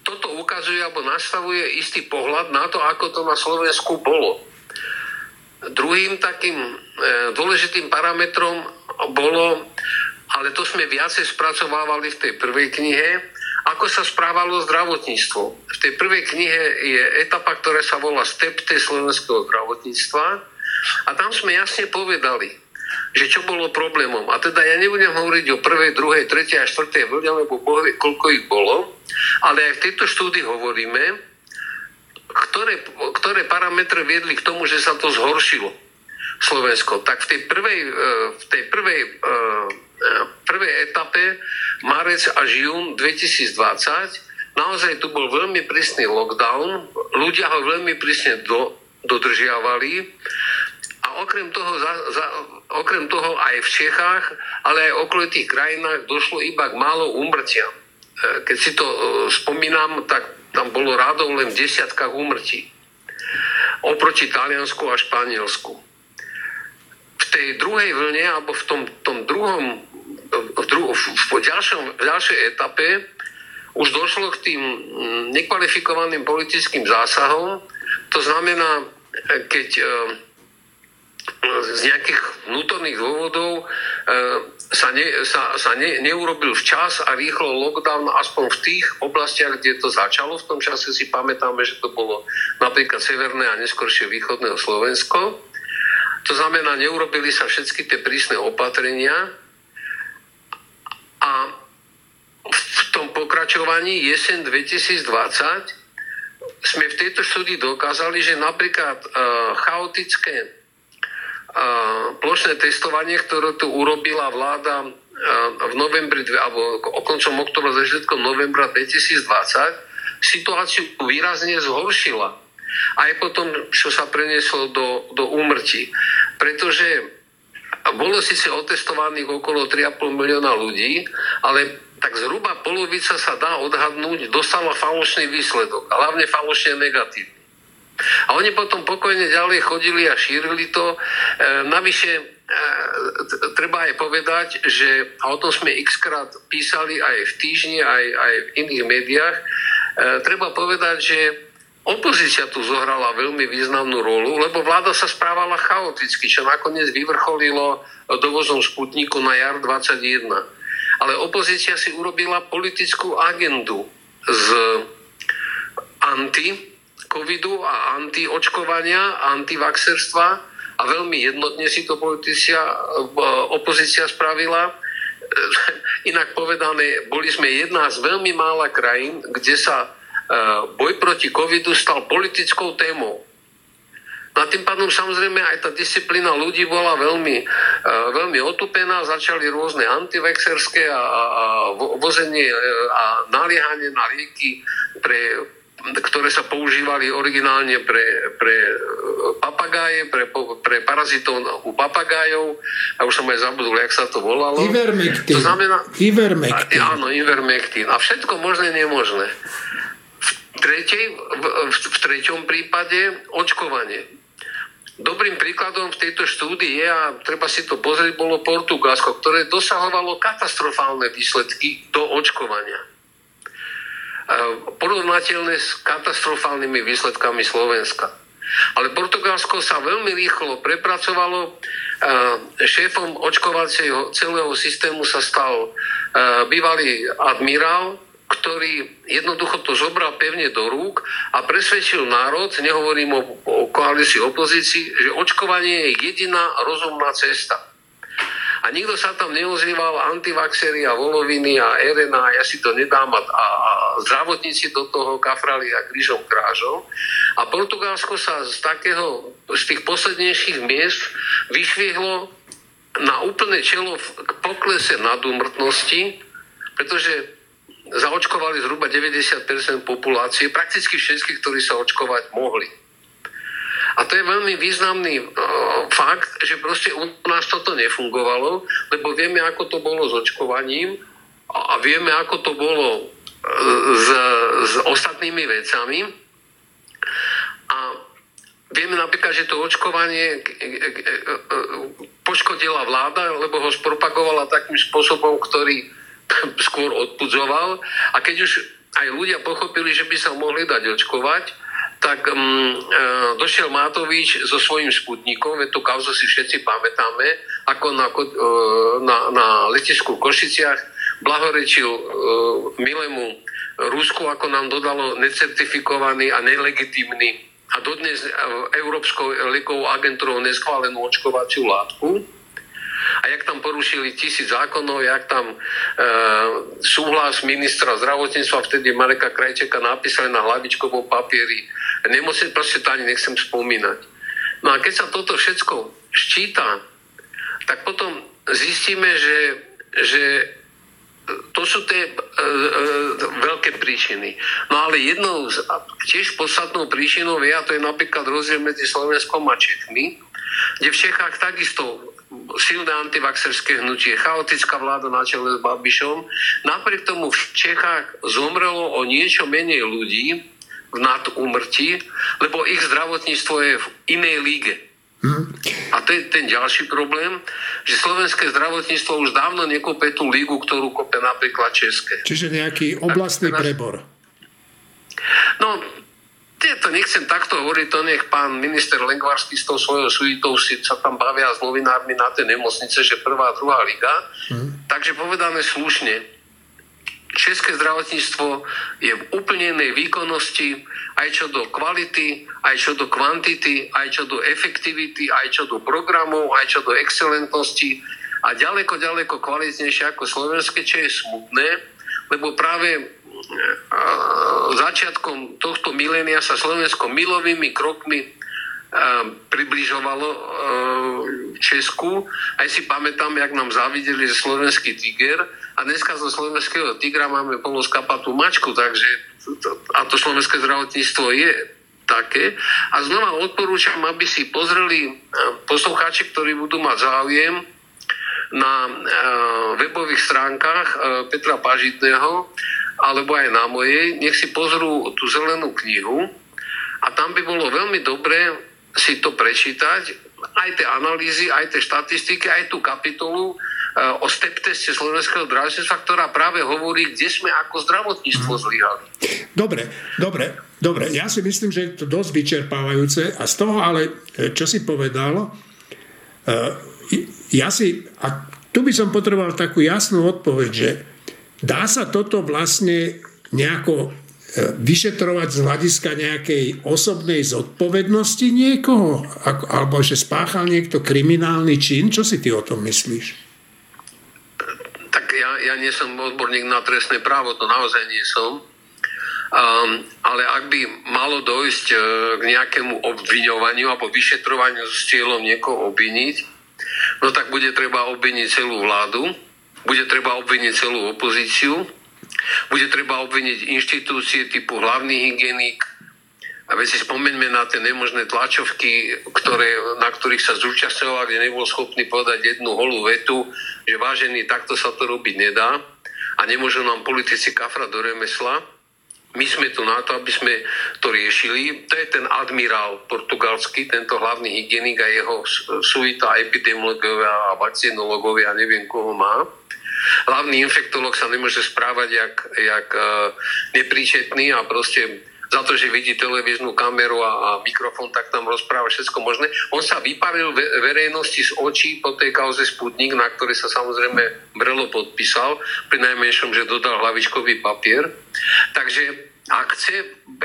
toto ukazuje alebo nastavuje istý pohľad na to, ako to na Slovensku bolo. Druhým takým e, dôležitým parametrom bolo, ale to sme viacej spracovávali v tej prvej knihe, ako sa správalo zdravotníctvo. V tej prvej knihe je etapa, ktorá sa volá Step slovenského zdravotníctva a tam sme jasne povedali, že čo bolo problémom. A teda ja nebudem hovoriť o prvej, druhej, tretej a štvrtej vlne, lebo boh vie, koľko ich bolo, ale aj v tejto štúdii hovoríme, ktoré, ktoré parametre viedli k tomu, že sa to zhoršilo Slovensko. Tak v tej prvej, e, v tej prvej, e, prvej etape marec až jún 2020 naozaj tu bol veľmi prísny lockdown, ľudia ho veľmi prísne do, dodržiavali a okrem toho, za, za, okrem toho aj v Čechách, ale aj v okolitých krajinách došlo iba k málo úmrtiam. E, keď si to e, spomínam, tak tam bolo rádov len v desiatkách úmrtí. Oproti Taliansku a Španielsku. V tej druhej vlne, alebo v tom, tom druhom, v, dru, v, v, ďalšom, v ďalšej etape už došlo k tým mm, nekvalifikovaným politickým zásahom. To znamená, keď e, z nejakých vnútorných dôvodov e, sa, ne, sa, sa ne, neurobil včas a rýchlo lockdown aspoň v tých oblastiach, kde to začalo. V tom čase si pamätáme, že to bolo napríklad severné a neskôršie východné Slovensko. To znamená, neurobili sa všetky tie prísne opatrenia a v tom pokračovaní jesen 2020 sme v tejto štúdii dokázali, že napríklad uh, chaotické plošné testovanie, ktoré tu urobila vláda v novembri, alebo koncom oktobra, začiatkom novembra 2020, situáciu výrazne zhoršila. Aj potom, čo sa prenieslo do, do úmrtí. Pretože bolo síce otestovaných okolo 3,5 milióna ľudí, ale tak zhruba polovica sa dá odhadnúť, dostala falošný výsledok, a hlavne falošne negatívny. A oni potom pokojne ďalej chodili a šírili to. E, navyše e, treba aj povedať, že, a o tom sme xkrát písali aj v týždni, aj, aj v iných médiách, e, treba povedať, že opozícia tu zohrala veľmi významnú rolu, lebo vláda sa správala chaoticky, čo nakoniec vyvrcholilo dovozom Sputniku na jar 21. Ale opozícia si urobila politickú agendu z anti covidu a antiočkovania, antivaxerstva a veľmi jednotne si to politícia, opozícia spravila. Inak povedané, boli sme jedna z veľmi mála krajín, kde sa e, boj proti covidu stal politickou témou. No a tým pádom samozrejme aj tá disciplína ľudí bola veľmi, e, veľmi otupená, začali rôzne antivexerské a, a, a vozenie e, a naliehanie na lieky pre ktoré sa používali originálne pre, pre e, papagáje, pre, pre parazitov u papagájov. A už som aj zabudol, jak sa to volalo. Ivermectin. To znamená... Ivermectin. A, áno, Ivermectin. A všetko možné, nemožné. Tretej, v, v, treťom prípade očkovanie. Dobrým príkladom v tejto štúdii je, a treba si to pozrieť, bolo Portugalsko, ktoré dosahovalo katastrofálne výsledky do očkovania. Porovnateľné s katastrofálnymi výsledkami Slovenska. Ale Portugalsko sa veľmi rýchlo prepracovalo. Šéfom očkovacieho celého systému sa stal bývalý admirál ktorý jednoducho to zobral pevne do rúk a presvedčil národ, nehovorím o, o koalícii opozícii, že očkovanie je jediná rozumná cesta. A nikto sa tam neozýval, antivaxery a voloviny a RNA, ja si to nedám a, a, zdravotníci do toho kafrali a krížom krážom. A Portugalsko sa z takého, z tých poslednejších miest vyšvihlo na úplné čelo k poklese nadúmrtnosti, pretože zaočkovali zhruba 90% populácie, prakticky všetkých, ktorí sa očkovať mohli. A to je veľmi významný uh, fakt, že proste u nás toto nefungovalo, lebo vieme, ako to bolo s očkovaním a vieme, ako to bolo uh, s, s ostatnými vecami. A vieme napríklad, že to očkovanie poškodila vláda, lebo ho spropagovala takým spôsobom, ktorý skôr odpudzoval. A keď už aj ľudia pochopili, že by sa mohli dať očkovať, tak um, e, došiel Mátovič so svojím sputnikom, tú kauzu si všetci pamätáme, ako na, e, na, na letisku v Košiciach blahorečil e, milému Rusku, ako nám dodalo necertifikovaný a nelegitímny a dodnes e, Európskou liekovou agentúrou neschválenú očkovaciu látku a jak tam porušili tisíc zákonov, jak tam e, súhlas ministra zdravotníctva, vtedy Mareka Krajčeka napísali na hlavičkovom papieri. Nemusím, proste to ani nechcem spomínať. No a keď sa toto všetko ščíta, tak potom zistíme, že, že to sú tie e, e, veľké príčiny. No ale jednou z, tiež podstatnou príčinou je, a to je napríklad rozdiel medzi Slovenskom a Čechmi, kde v Čechách takisto silné antivaxerské hnutie, chaotická vláda na čele s Babišom. Napriek tomu v Čechách zomrelo o niečo menej ľudí v nadúmrtí, lebo ich zdravotníctvo je v inej líge. Hmm. A to je ten ďalší problém, že slovenské zdravotníctvo už dávno nekope tú lígu, ktorú kope napríklad České. Čiže nejaký oblastný prebor. No, to nechcem takto hovoriť, to nech pán minister Lengvarský s tou svojou suitou si sa tam bavia s novinármi na tej nemocnice, že prvá, druhá liga. Mm. Takže povedané slušne, České zdravotníctvo je v úplne inej výkonnosti, aj čo do kvality, aj čo do kvantity, aj čo do efektivity, aj čo do programov, aj čo do excelentnosti a ďaleko, ďaleko kvalitnejšie ako slovenské, čo je smutné, lebo práve začiatkom tohto milénia sa Slovensko milovými krokmi približovalo Česku. Aj si pamätám, jak nám zavideli že slovenský tiger a dneska zo slovenského tigra máme poloskapatú mačku, takže a to slovenské zdravotníctvo je také. A znova odporúčam, aby si pozreli poslucháči, ktorí budú mať záujem na webových stránkach Petra Pažitného alebo aj na mojej, nech si pozrú tú zelenú knihu a tam by bolo veľmi dobré si to prečítať, aj tie analýzy, aj tie štatistiky, aj tú kapitolu eh, o step teste slovenského zdravotníctva, ktorá práve hovorí, kde sme ako zdravotníctvo mhm. zlyhali. Dobre, dobre, dobre. Ja si myslím, že je to dosť vyčerpávajúce a z toho ale, eh, čo si povedal, eh, ja si, a tu by som potreboval takú jasnú odpoveď, že Dá sa toto vlastne nejako e, vyšetrovať z hľadiska nejakej osobnej zodpovednosti niekoho? Alebo že spáchal niekto kriminálny čin? Čo si ty o tom myslíš? Tak ja, ja nie som odborník na trestné právo, to naozaj nie som. Um, ale ak by malo dojsť uh, k nejakému obviňovaniu alebo vyšetrovaniu s cieľom niekoho obviniť, no tak bude treba obviniť celú vládu, bude treba obviniť celú opozíciu, bude treba obviniť inštitúcie typu hlavný hygienik, a veď si spomeňme na tie nemožné tlačovky, ktoré, na ktorých sa zúčastňoval, kde nebol schopný povedať jednu holú vetu, že vážený, takto sa to robiť nedá a nemôžu nám politici kafra do remesla. My sme tu na to, aby sme to riešili. To je ten admirál portugalský, tento hlavný hygienik a jeho suita epidemiologovia a vakcinológovia, neviem koho má. Hlavný infektolog sa nemôže správať jak, jak uh, nepríčetný a proste za to, že vidí televíznu kameru a, a mikrofón, tak tam rozpráva všetko možné. On sa vypavil ve, verejnosti z očí po tej kauze Sputnik, na ktorý sa samozrejme Brelo podpísal, pri najmenšom, že dodal hlavičkový papier. Takže ak chce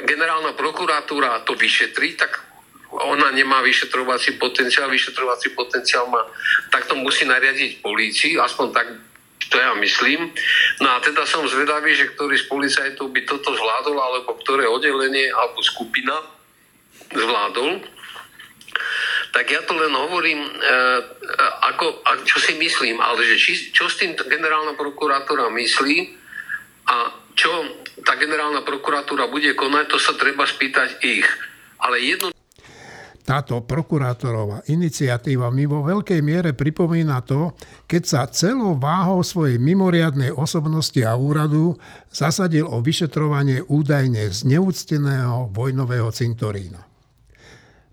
generálna prokuratúra to vyšetriť, tak ona nemá vyšetrovací potenciál, vyšetrovací potenciál má, tak to musí nariadiť polícii, aspoň tak to ja myslím. No a teda som zvedavý, že ktorý z policajtov by toto zvládol, alebo ktoré oddelenie alebo skupina zvládol. Tak ja to len hovorím, e, ako, a čo si myslím, ale že či, čo s tým generálna prokurátora myslí a čo tá generálna prokuratúra bude konať, to sa treba spýtať ich. Ale jedno táto prokurátorová iniciatíva mi vo veľkej miere pripomína to, keď sa celou váhou svojej mimoriadnej osobnosti a úradu zasadil o vyšetrovanie údajne zneúcteného vojnového cintorína.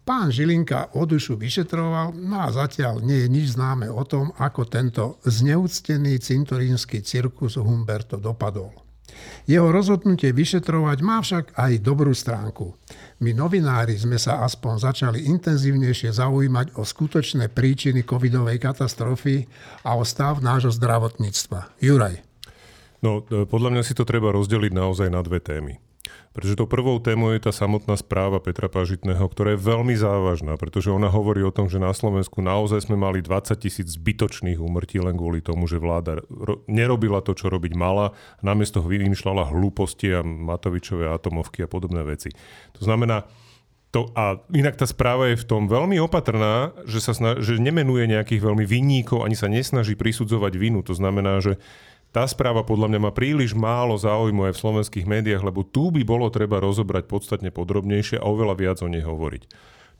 Pán Žilinka o dušu vyšetroval, no a zatiaľ nie je nič známe o tom, ako tento zneúctený cintorínsky cirkus Humberto dopadol. Jeho rozhodnutie vyšetrovať má však aj dobrú stránku. My novinári sme sa aspoň začali intenzívnejšie zaujímať o skutočné príčiny covidovej katastrofy a o stav nášho zdravotníctva. Juraj. No, e, podľa mňa si to treba rozdeliť naozaj na dve témy. Pretože tou prvou témou je tá samotná správa Petra Pažitného, ktorá je veľmi závažná, pretože ona hovorí o tom, že na Slovensku naozaj sme mali 20 tisíc zbytočných úmrtí len kvôli tomu, že vláda ro- nerobila to, čo robiť mala, namiesto toho vymýšľala hlúposti a Matovičové atomovky a podobné veci. To znamená, to, a inak tá správa je v tom veľmi opatrná, že, sa sna- že nemenuje nejakých veľmi vinníkov, ani sa nesnaží prisudzovať vinu. To znamená, že tá správa podľa mňa má príliš málo záujmu aj v slovenských médiách, lebo tu by bolo treba rozobrať podstatne podrobnejšie a oveľa viac o nej hovoriť.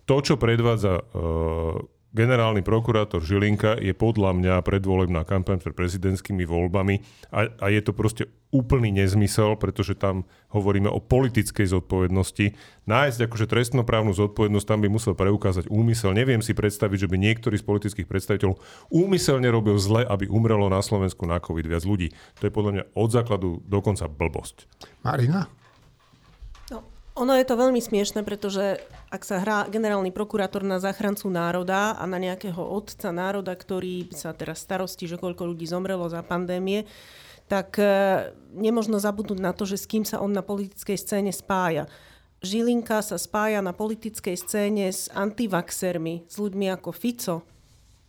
To, čo predvádza uh, generálny prokurátor Žilinka je podľa mňa predvolebná kampaň pred prezidentskými voľbami a, a je to proste úplný nezmysel, pretože tam hovoríme o politickej zodpovednosti. Nájsť akože trestnoprávnu zodpovednosť tam by musel preukázať úmysel. Neviem si predstaviť, že by niektorý z politických predstaviteľov úmyselne robil zle, aby umrelo na Slovensku na COVID viac ľudí. To je podľa mňa od základu dokonca blbosť. Marina? Ono je to veľmi smiešne, pretože ak sa hrá generálny prokurátor na záchrancu národa a na nejakého otca národa, ktorý sa teraz starosti, že koľko ľudí zomrelo za pandémie, tak e, nemožno zabudnúť na to, že s kým sa on na politickej scéne spája. Žilinka sa spája na politickej scéne s antivaxermi, s ľuďmi ako Fico.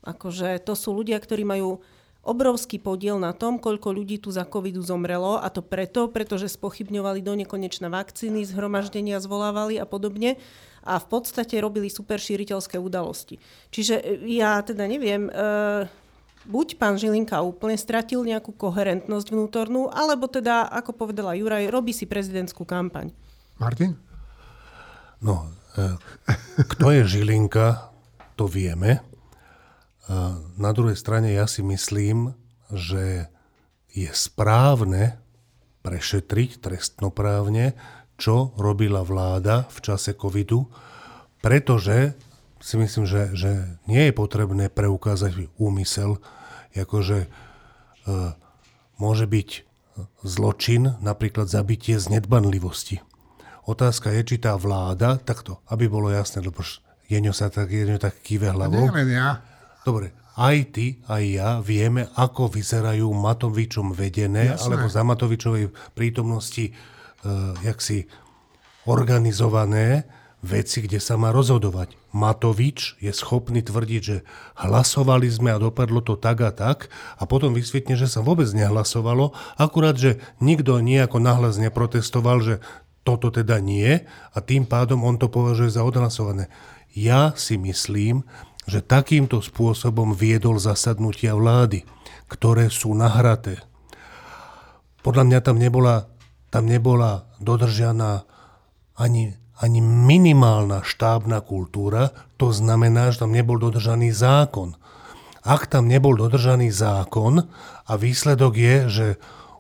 Akože to sú ľudia, ktorí majú obrovský podiel na tom, koľko ľudí tu za covidu zomrelo a to preto, pretože spochybňovali do nekonečna vakcíny, zhromaždenia zvolávali a podobne a v podstate robili super šíriteľské udalosti. Čiže e, ja teda neviem, e, buď pán Žilinka úplne stratil nejakú koherentnosť vnútornú, alebo teda, ako povedala Juraj, robí si prezidentskú kampaň. Martin? No, e, kto je Žilinka, to vieme. Na druhej strane ja si myslím, že je správne prešetriť trestnoprávne, čo robila vláda v čase covidu, pretože si myslím, že, že nie je potrebné preukázať úmysel, akože e, môže byť zločin, napríklad zabitie z nedbanlivosti. Otázka je, či tá vláda, takto, aby bolo jasné, lebo Jeňo sa tak, Jeňo tak kýve hlavou. Nie len ja. Dobre, aj ty, aj ja vieme, ako vyzerajú Matovičom vedené, Jasné. alebo za Matovičovej prítomnosti uh, jaksi organizované veci, kde sa má rozhodovať. Matovič je schopný tvrdiť, že hlasovali sme a dopadlo to tak a tak a potom vysvetne, že sa vôbec nehlasovalo, akurát, že nikto nejako nahlas neprotestoval, že toto teda nie a tým pádom on to považuje za odhlasované. Ja si myslím, že takýmto spôsobom viedol zasadnutia vlády, ktoré sú nahraté. Podľa mňa tam nebola, tam nebola dodržianá ani, ani minimálna štábna kultúra, to znamená, že tam nebol dodržaný zákon. Ak tam nebol dodržaný zákon a výsledok je, že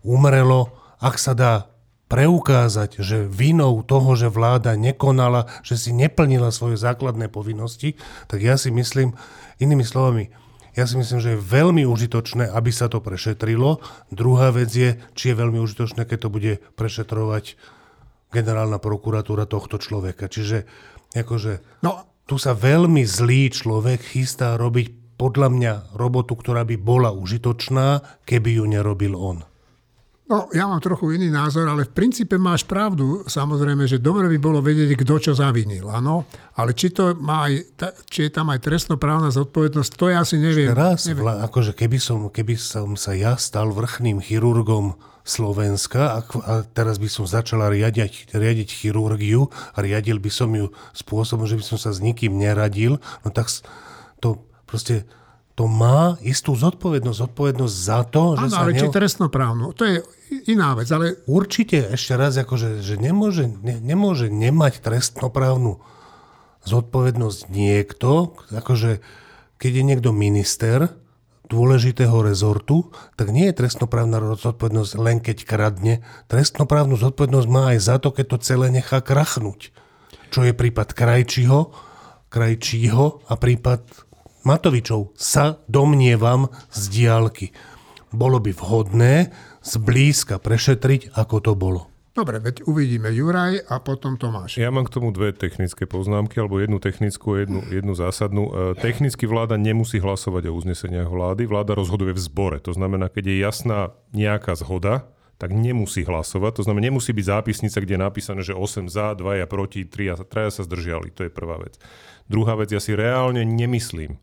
umrelo, ak sa dá preukázať, že vinou toho, že vláda nekonala, že si neplnila svoje základné povinnosti, tak ja si myslím, inými slovami, ja si myslím, že je veľmi užitočné, aby sa to prešetrilo. Druhá vec je, či je veľmi užitočné, keď to bude prešetrovať generálna prokuratúra tohto človeka. Čiže akože, no. tu sa veľmi zlý človek chystá robiť podľa mňa robotu, ktorá by bola užitočná, keby ju nerobil on. No, ja mám trochu iný názor, ale v princípe máš pravdu, samozrejme, že dobre by bolo vedieť, kto čo zavinil, áno. Ale či, to má aj, či je tam aj trestnoprávna zodpovednosť, to ja si neviem. Raz, neviem. Vla, akože keby som, keby som sa ja stal vrchným chirurgom Slovenska a, a teraz by som začala riadiť, riadiť chirurgiu a riadil by som ju spôsobom, že by som sa s nikým neradil, no tak to proste to má istú zodpovednosť. Zodpovednosť za to, že ano, sa... ale ne... či trestnoprávnu. To je iná vec, ale... Určite, ešte raz, akože, že nemôže, ne, nemôže nemať trestnoprávnu zodpovednosť niekto, akože keď je niekto minister dôležitého rezortu, tak nie je trestnoprávna zodpovednosť len keď kradne. Trestnoprávnu zodpovednosť má aj za to, keď to celé nechá krachnúť. Čo je prípad Krajčího, Krajčího a prípad Matovičov sa domnievam z diálky. Bolo by vhodné zblízka prešetriť, ako to bolo. Dobre, veď uvidíme Juraj a potom Tomáš. Ja mám k tomu dve technické poznámky, alebo jednu technickú, jednu, jednu zásadnú. E, technicky vláda nemusí hlasovať o uzneseniach vlády. Vláda rozhoduje v zbore. To znamená, keď je jasná nejaká zhoda, tak nemusí hlasovať. To znamená, nemusí byť zápisnica, kde je napísané, že 8 za, 2 proti, 3 3 sa zdržiali. To je prvá vec. Druhá vec, ja si reálne nemyslím,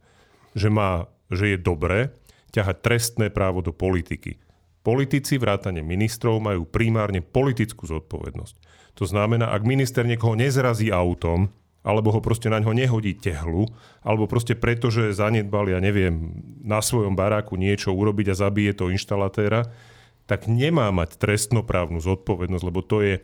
že, má, že je dobré ťahať trestné právo do politiky. Politici, vrátane ministrov, majú primárne politickú zodpovednosť. To znamená, ak minister niekoho nezrazí autom, alebo ho proste na ňo nehodí tehlu, alebo proste preto, že zanedbal, ja neviem, na svojom baráku niečo urobiť a zabije to inštalatéra, tak nemá mať trestnoprávnu zodpovednosť, lebo to je,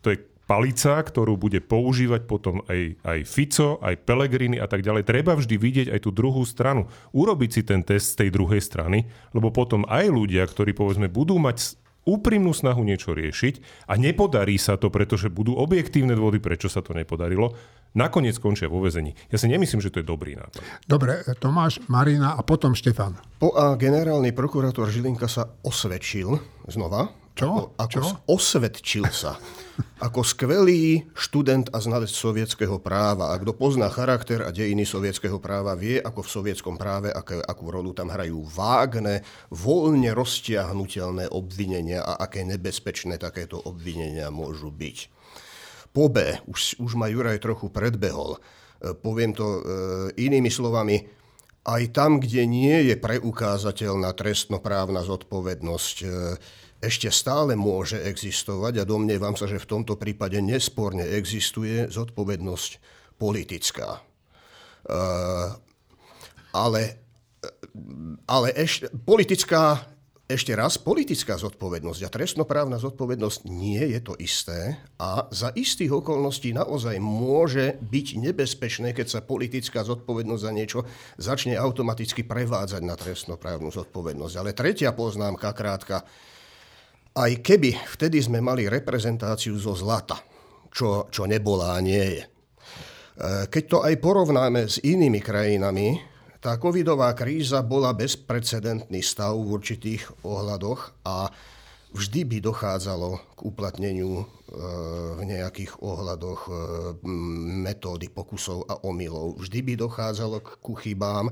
to je palica, ktorú bude používať potom aj, aj Fico, aj Pelegrini a tak ďalej. Treba vždy vidieť aj tú druhú stranu. Urobiť si ten test z tej druhej strany, lebo potom aj ľudia, ktorí povedzme budú mať úprimnú snahu niečo riešiť a nepodarí sa to, pretože budú objektívne dôvody, prečo sa to nepodarilo, nakoniec skončia vo vezení. Ja si nemyslím, že to je dobrý nápad. Dobre, Tomáš, Marina a potom Štefan. Po a generálny prokurátor Žilinka sa osvedčil znova čo? Ako, ako Čo? osvedčil sa. Ako skvelý študent a znalec sovietského práva. A kto pozná charakter a dejiny sovietského práva, vie, ako v sovietskom práve, aké, akú rolu tam hrajú vágne, voľne roztiahnutelné obvinenia a aké nebezpečné takéto obvinenia môžu byť. Po B, už, už ma Juraj trochu predbehol, e, poviem to e, inými slovami, aj tam, kde nie je preukázateľná trestnoprávna zodpovednosť, e, ešte stále môže existovať a domnievam sa, že v tomto prípade nesporne existuje zodpovednosť politická. Uh, ale, ale ešte, politická, ešte raz, politická zodpovednosť a trestnoprávna zodpovednosť nie je to isté a za istých okolností naozaj môže byť nebezpečné, keď sa politická zodpovednosť za niečo začne automaticky prevádzať na trestnoprávnu zodpovednosť. Ale tretia poznámka, krátka, aj keby vtedy sme mali reprezentáciu zo zlata, čo, čo nebola a nie je. E, keď to aj porovnáme s inými krajinami, tá covidová kríza bola bezprecedentný stav v určitých ohľadoch a vždy by dochádzalo k uplatneniu e, v nejakých ohľadoch e, metódy pokusov a omylov. Vždy by dochádzalo ku chybám,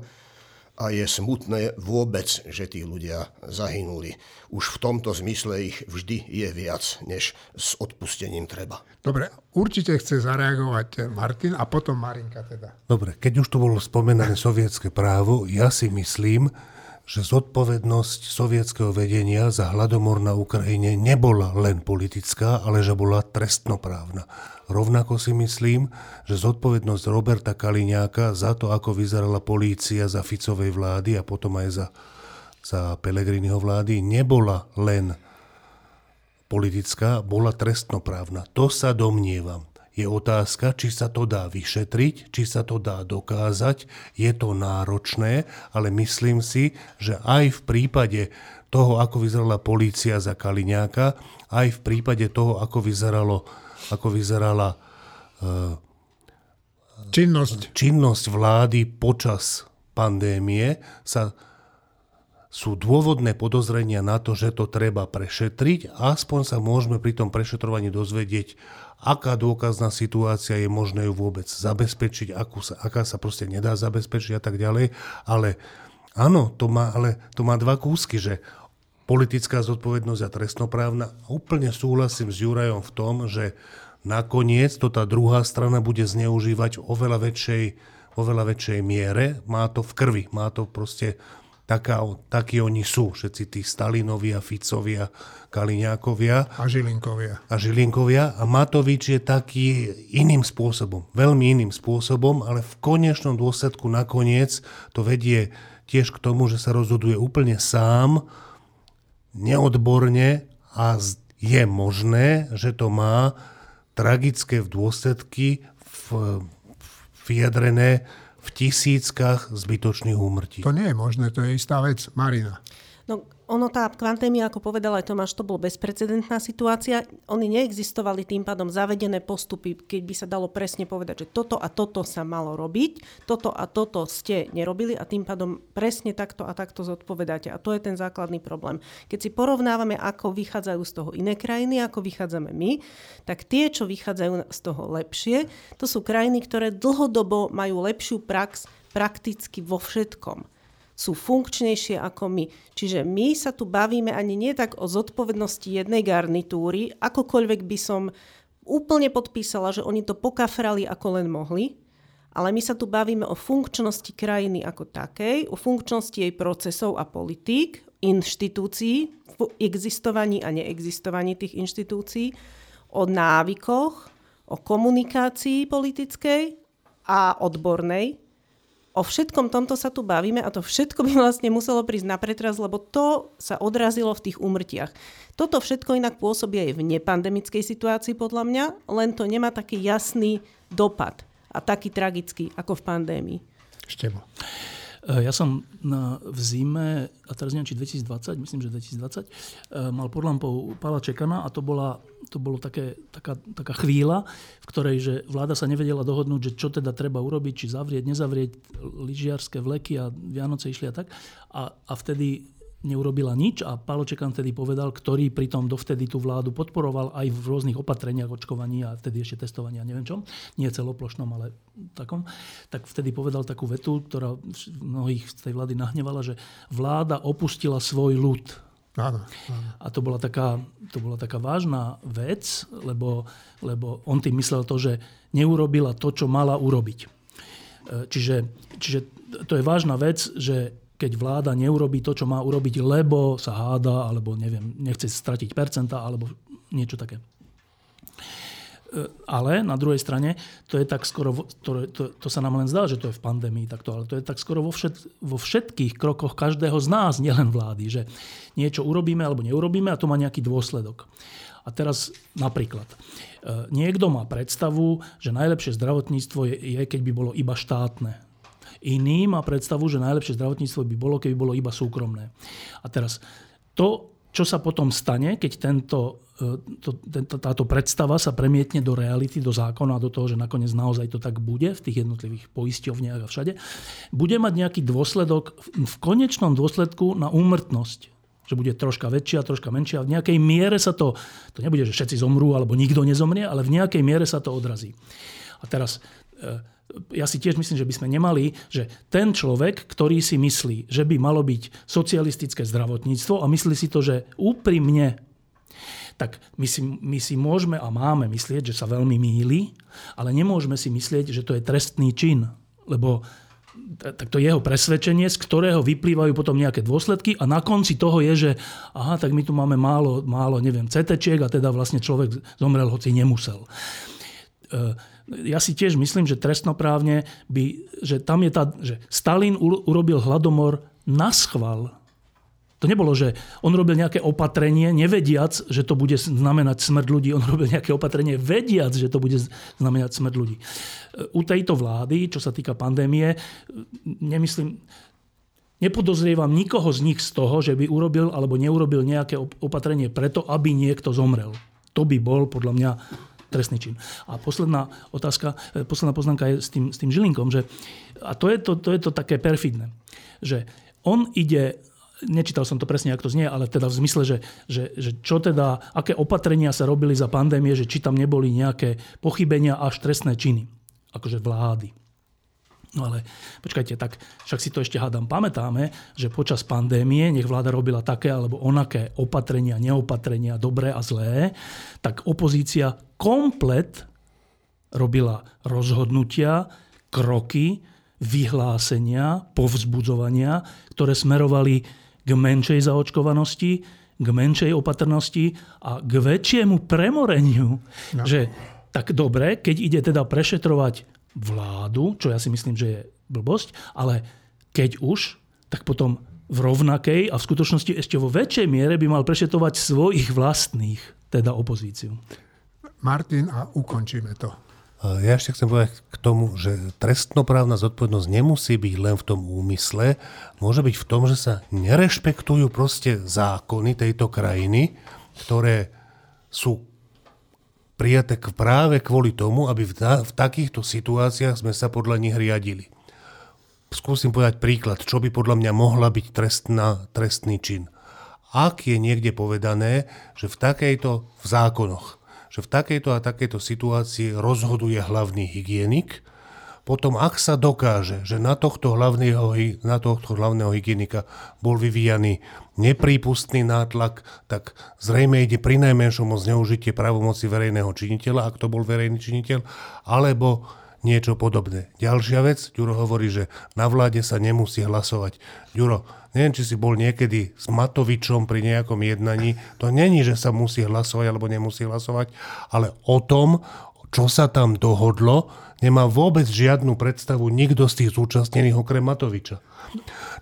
a je smutné vôbec, že tí ľudia zahynuli. Už v tomto zmysle ich vždy je viac, než s odpustením treba. Dobre, určite chce zareagovať Martin a potom Marinka teda. Dobre, keď už tu bolo spomenané sovietské právo, ja si myslím, že zodpovednosť sovietského vedenia za hladomor na Ukrajine nebola len politická, ale že bola trestnoprávna. Rovnako si myslím, že zodpovednosť Roberta Kaliňáka za to, ako vyzerala polícia za Ficovej vlády a potom aj za, za Pelegriniho vlády, nebola len politická, bola trestnoprávna. To sa domnievam. Je otázka, či sa to dá vyšetriť, či sa to dá dokázať. Je to náročné, ale myslím si, že aj v prípade toho, ako vyzerala polícia za Kaliňáka, aj v prípade toho, ako, vyzeralo, ako vyzerala uh, činnosť. činnosť vlády počas pandémie, sa sú dôvodné podozrenia na to, že to treba prešetriť. Aspoň sa môžeme pri tom prešetrovaní dozvedieť, aká dôkazná situácia je možné ju vôbec zabezpečiť, akú sa, aká sa proste nedá zabezpečiť a tak ďalej. Ale áno, to má, ale to má dva kúsky, že politická zodpovednosť a trestnoprávna. Úplne súhlasím s Jurajom v tom, že nakoniec to tá druhá strana bude zneužívať oveľa väčšej, oveľa väčšej miere. Má to v krvi, má to proste taká, takí oni sú, všetci tí Stalinovia, Ficovia, Kaliňákovia. A Žilinkovia. A Žilinkovia. A Matovič je taký iným spôsobom, veľmi iným spôsobom, ale v konečnom dôsledku nakoniec to vedie tiež k tomu, že sa rozhoduje úplne sám, neodborne a je možné, že to má tragické dôsledky v, vyjadrené v tisíckach zbytočných úmrtí. To nie je možné, to je istá vec. Marina. No, ono tá kvantémia, ako povedal aj Tomáš, to bol bezprecedentná situácia. Oni neexistovali tým pádom zavedené postupy, keď by sa dalo presne povedať, že toto a toto sa malo robiť, toto a toto ste nerobili a tým pádom presne takto a takto zodpovedáte. A to je ten základný problém. Keď si porovnávame, ako vychádzajú z toho iné krajiny, ako vychádzame my, tak tie, čo vychádzajú z toho lepšie, to sú krajiny, ktoré dlhodobo majú lepšiu prax prakticky vo všetkom sú funkčnejšie ako my. Čiže my sa tu bavíme ani nie tak o zodpovednosti jednej garnitúry, akokoľvek by som úplne podpísala, že oni to pokafrali ako len mohli, ale my sa tu bavíme o funkčnosti krajiny ako takej, o funkčnosti jej procesov a politík, inštitúcií, v existovaní a neexistovaní tých inštitúcií, o návykoch, o komunikácii politickej a odbornej, O všetkom tomto sa tu bavíme a to všetko by vlastne muselo prísť na pretras, lebo to sa odrazilo v tých úmrtiach. Toto všetko inak pôsobí aj v nepandemickej situácii podľa mňa, len to nemá taký jasný dopad a taký tragický ako v pandémii. Štebo. E, ja som na, v zime, a teraz neviem, či 2020, myslím, že 2020, e, mal pod lampou Pala Čekana a to, bola, to bolo také, taká, taká chvíľa, v ktorej že vláda sa nevedela dohodnúť, že čo teda treba urobiť, či zavrieť, nezavrieť lyžiarské vleky a Vianoce išli a tak. A, a vtedy neurobila nič a Pálo Čekan vtedy povedal, ktorý pritom dovtedy tú vládu podporoval aj v rôznych opatreniach očkovaní a vtedy ešte testovania, neviem čom, nie celoplošnom, ale takom, tak vtedy povedal takú vetu, ktorá mnohých z tej vlády nahnevala, že vláda opustila svoj ľud. Áno, áno. A to bola, taká, to bola taká vážna vec, lebo, lebo on tým myslel to, že neurobila to, čo mala urobiť. E, čiže, čiže to je vážna vec, že keď vláda neurobí to, čo má urobiť, lebo sa háda, alebo neviem, nechce stratiť percenta, alebo niečo také. E, ale na druhej strane, to je tak skoro, to, to, to sa nám len zdá, že to je v pandémii takto, ale to je tak skoro vo, všet, vo všetkých krokoch každého z nás, nielen vlády, že niečo urobíme alebo neurobíme a to má nejaký dôsledok. A teraz napríklad, e, niekto má predstavu, že najlepšie zdravotníctvo je, je keď by bolo iba štátne Iný má predstavu, že najlepšie zdravotníctvo by bolo, keby bolo iba súkromné. A teraz to, čo sa potom stane, keď tento, e, to, tento, táto predstava sa premietne do reality, do zákona, do toho, že nakoniec naozaj to tak bude v tých jednotlivých poisťovniach a všade, bude mať nejaký dôsledok v konečnom dôsledku na úmrtnosť že bude troška väčšia, troška menšia. V nejakej miere sa to, to nebude, že všetci zomrú alebo nikto nezomrie, ale v nejakej miere sa to odrazí. A teraz e, ja si tiež myslím, že by sme nemali, že ten človek, ktorý si myslí, že by malo byť socialistické zdravotníctvo a myslí si to, že úprimne tak my si, my si môžeme a máme myslieť, že sa veľmi míli, ale nemôžeme si myslieť, že to je trestný čin, lebo tak to je jeho presvedčenie, z ktorého vyplývajú potom nejaké dôsledky a na konci toho je, že aha, tak my tu máme málo, málo neviem, CT a teda vlastne človek zomrel, hoci nemusel. E, ja si tiež myslím, že trestnoprávne by, že tam je tá, že Stalin urobil hladomor na schval. To nebolo, že on robil nejaké opatrenie, nevediac, že to bude znamenať smrť ľudí. On robil nejaké opatrenie, vediac, že to bude znamenať smrť ľudí. U tejto vlády, čo sa týka pandémie, nemyslím, Nepodozrievam nikoho z nich z toho, že by urobil alebo neurobil nejaké opatrenie preto, aby niekto zomrel. To by bol podľa mňa trestný čin. A posledná otázka, e, posledná poznámka je s tým, s tým Žilinkom, že, a to je to, to je to také perfidné, že on ide nečítal som to presne, ako to znie, ale teda v zmysle, že, že, že čo teda, aké opatrenia sa robili za pandémie, že či tam neboli nejaké pochybenia až trestné činy, akože vlády. No ale počkajte, tak však si to ešte hádam pamätáme, že počas pandémie, nech vláda robila také alebo onaké opatrenia, neopatrenia, dobré a zlé, tak opozícia komplet robila rozhodnutia, kroky, vyhlásenia, povzbudzovania, ktoré smerovali k menšej zaočkovanosti, k menšej opatrnosti a k väčšiemu premoreniu. No. Že tak dobre, keď ide teda prešetrovať vládu, čo ja si myslím, že je blbosť, ale keď už, tak potom v rovnakej a v skutočnosti ešte vo väčšej miere by mal prešetovať svojich vlastných, teda opozíciu. Martin, a ukončíme to. Ja ešte chcem povedať k tomu, že trestnoprávna zodpovednosť nemusí byť len v tom úmysle, môže byť v tom, že sa nerešpektujú proste zákony tejto krajiny, ktoré sú prijaté práve kvôli tomu, aby v, ta, v takýchto situáciách sme sa podľa nich riadili. Skúsim povedať príklad, čo by podľa mňa mohla byť trestná, trestný čin. Ak je niekde povedané, že v takejto, v zákonoch, že v takejto a takejto situácii rozhoduje hlavný hygienik, potom ak sa dokáže, že na tohto hlavného, na tohto hlavného hygienika bol vyvíjaný neprípustný nátlak, tak zrejme ide pri najmenšom o zneužitie právomoci verejného činiteľa, ak to bol verejný činiteľ, alebo niečo podobné. Ďalšia vec, Ďuro hovorí, že na vláde sa nemusí hlasovať. Ďuro, neviem, či si bol niekedy s Matovičom pri nejakom jednaní, to není, že sa musí hlasovať alebo nemusí hlasovať, ale o tom, čo sa tam dohodlo, nemá vôbec žiadnu predstavu nikto z tých zúčastnených okrem Matoviča.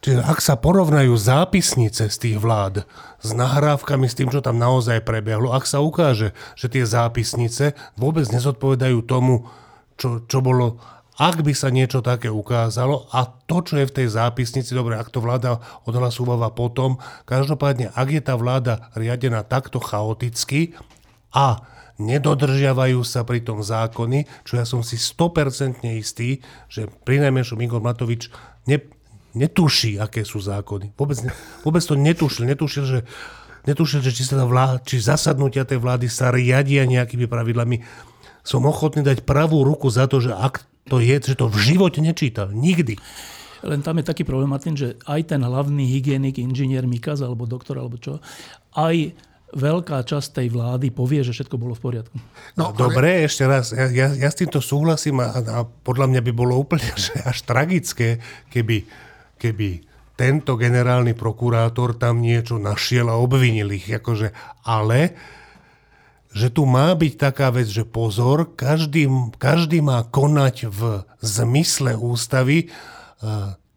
Čiže ak sa porovnajú zápisnice z tých vlád s nahrávkami, s tým, čo tam naozaj prebehlo, ak sa ukáže, že tie zápisnice vôbec nezodpovedajú tomu, čo, čo bolo ak by sa niečo také ukázalo a to, čo je v tej zápisnici, dobre, ak to vláda odhlasováva potom, každopádne, ak je tá vláda riadená takto chaoticky a nedodržiavajú sa pri tom zákony, čo ja som si 100% istý, že pri najmenšom Igor Matovič ne, netuší, aké sú zákony. Vôbec, vôbec to netušil. Netušil, že, netušil, že či, sa vlá, či zasadnutia tej vlády sa riadia nejakými pravidlami. Som ochotný dať pravú ruku za to, že ak to je, že to v živote nečítal. Nikdy. Len tam je taký problém, Martin, že aj ten hlavný hygienik, inžinier Mikaz, alebo doktor, alebo čo, aj veľká časť tej vlády povie, že všetko bolo v poriadku. No, Dobre, ale... ešte raz, ja, ja, ja s týmto súhlasím a, a podľa mňa by bolo úplne že až tragické, keby, keby tento generálny prokurátor tam niečo našiel a obvinil ich. Akože, ale že tu má byť taká vec, že pozor, každý, každý má konať v zmysle ústavy,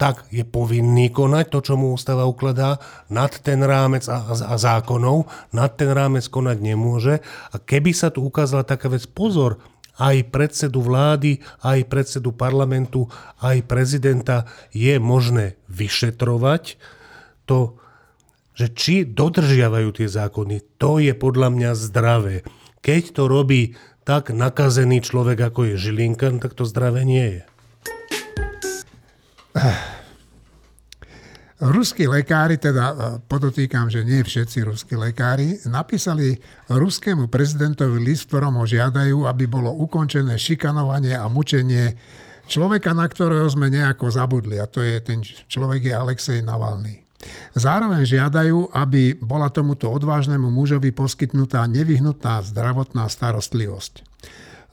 tak je povinný konať to, čo mu ústava ukladá, nad ten rámec a, a, zákonov, nad ten rámec konať nemôže. A keby sa tu ukázala taká vec, pozor, aj predsedu vlády, aj predsedu parlamentu, aj prezidenta je možné vyšetrovať to, že či dodržiavajú tie zákony, to je podľa mňa zdravé. Keď to robí tak nakazený človek, ako je Žilinka, tak to zdravé nie je. Ruskí lekári, teda e, podotýkam, že nie všetci ruskí lekári, napísali ruskému prezidentovi list, ktorom ho žiadajú, aby bolo ukončené šikanovanie a mučenie človeka, na ktorého sme nejako zabudli. A to je ten človek je Alexej Navalny. Zároveň žiadajú, aby bola tomuto odvážnemu mužovi poskytnutá nevyhnutná zdravotná starostlivosť.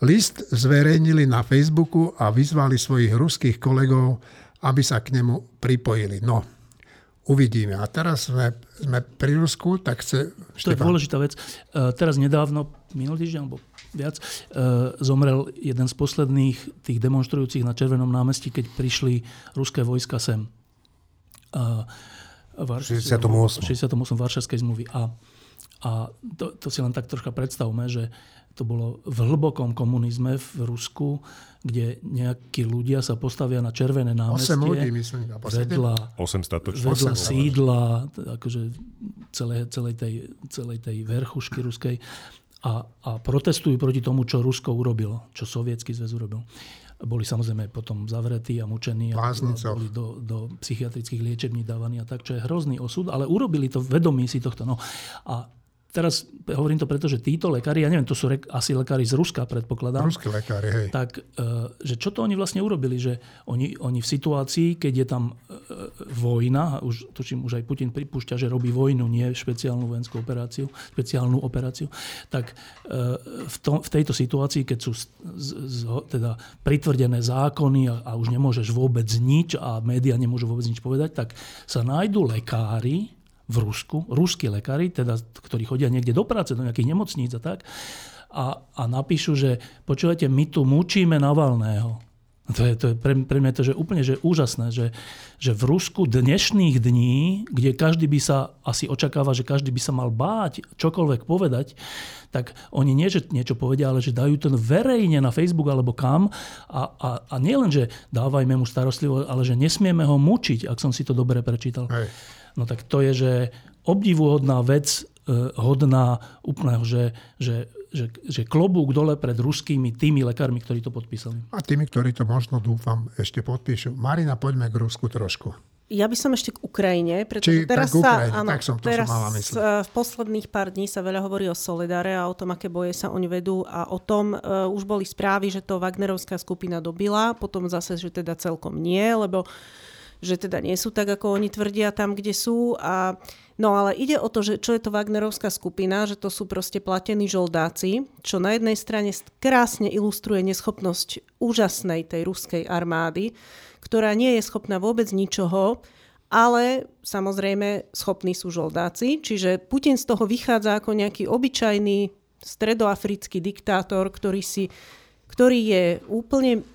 List zverejnili na Facebooku a vyzvali svojich ruských kolegov, aby sa k nemu pripojili. No, uvidíme. A teraz sme, sme pri Rusku, tak chce... To je dôležitá vec. Uh, teraz nedávno, minulý týždeň alebo viac, uh, zomrel jeden z posledných tých demonstrujúcich na Červenom námestí, keď prišli ruské vojska sem. Uh, v 68. 68. Varšavskej zmluvy. A, A to, to si len tak troška predstavme, že to bolo v hlbokom komunizme v Rusku, kde nejakí ľudia sa postavia na červené námestie. 8 ľudí, myslím. Vedľa, 8 vedľa sídla, akože celej, celej, tej, celej tej verchušky ruskej a, a protestujú proti tomu, čo Rusko urobilo, čo Sovietský zväz urobil. Boli samozrejme potom zavretí a mučení a boli do, do psychiatrických liečební dávaní a tak, čo je hrozný osud, ale urobili to vedomí si tohto. No. A teraz hovorím to preto, že títo lekári, ja neviem, to sú re, asi lekári z Ruska, predpokladám. Ruskí lekári, hej. Tak, e, že čo to oni vlastne urobili? Že oni, oni v situácii, keď je tam e, vojna, už, tuším, už aj Putin pripúšťa, že robí vojnu, nie špeciálnu vojenskú operáciu, špeciálnu operáciu, tak e, v, tom, v tejto situácii, keď sú z, z, teda pritvrdené zákony a, a už nemôžeš vôbec nič a médiá nemôžu vôbec nič povedať, tak sa nájdú lekári, v Rusku, ruskí lekári, teda, ktorí chodia niekde do práce, do nejakých nemocníc a tak, a, a napíšu, že počúvajte, my tu mučíme Navalného. To je, to je pre, pre mňa to, že úplne že úžasné, že, že v Rusku dnešných dní, kde každý by sa asi očakáva, že každý by sa mal báť čokoľvek povedať, tak oni nie, že niečo povedia, ale že dajú to verejne na Facebook alebo kam a, a, a nie len, že dávajme mu starostlivosť, ale že nesmieme ho mučiť, ak som si to dobre prečítal. Hej no tak to je, že obdivuhodná vec, eh, hodná úplného, že, že, že, že klobúk dole pred ruskými tými lekármi, ktorí to podpísali. A tými, ktorí to možno, dúfam, ešte podpíšu. Marina, poďme k Rusku trošku. Ja by som ešte k Ukrajine, pretože Či, teraz Ukrajine, sa, áno, tak som to teraz som mala mysleť. v posledných pár dní sa veľa hovorí o Solidare a o tom, aké boje sa oni vedú a o tom uh, už boli správy, že to Wagnerovská skupina dobila, potom zase, že teda celkom nie, lebo že teda nie sú tak, ako oni tvrdia tam, kde sú. A, no ale ide o to, že čo je to Wagnerovská skupina, že to sú proste platení žoldáci, čo na jednej strane krásne ilustruje neschopnosť úžasnej tej ruskej armády, ktorá nie je schopná vôbec ničoho, ale samozrejme schopní sú žoldáci. Čiže Putin z toho vychádza ako nejaký obyčajný stredoafrický diktátor, ktorý, si, ktorý je úplne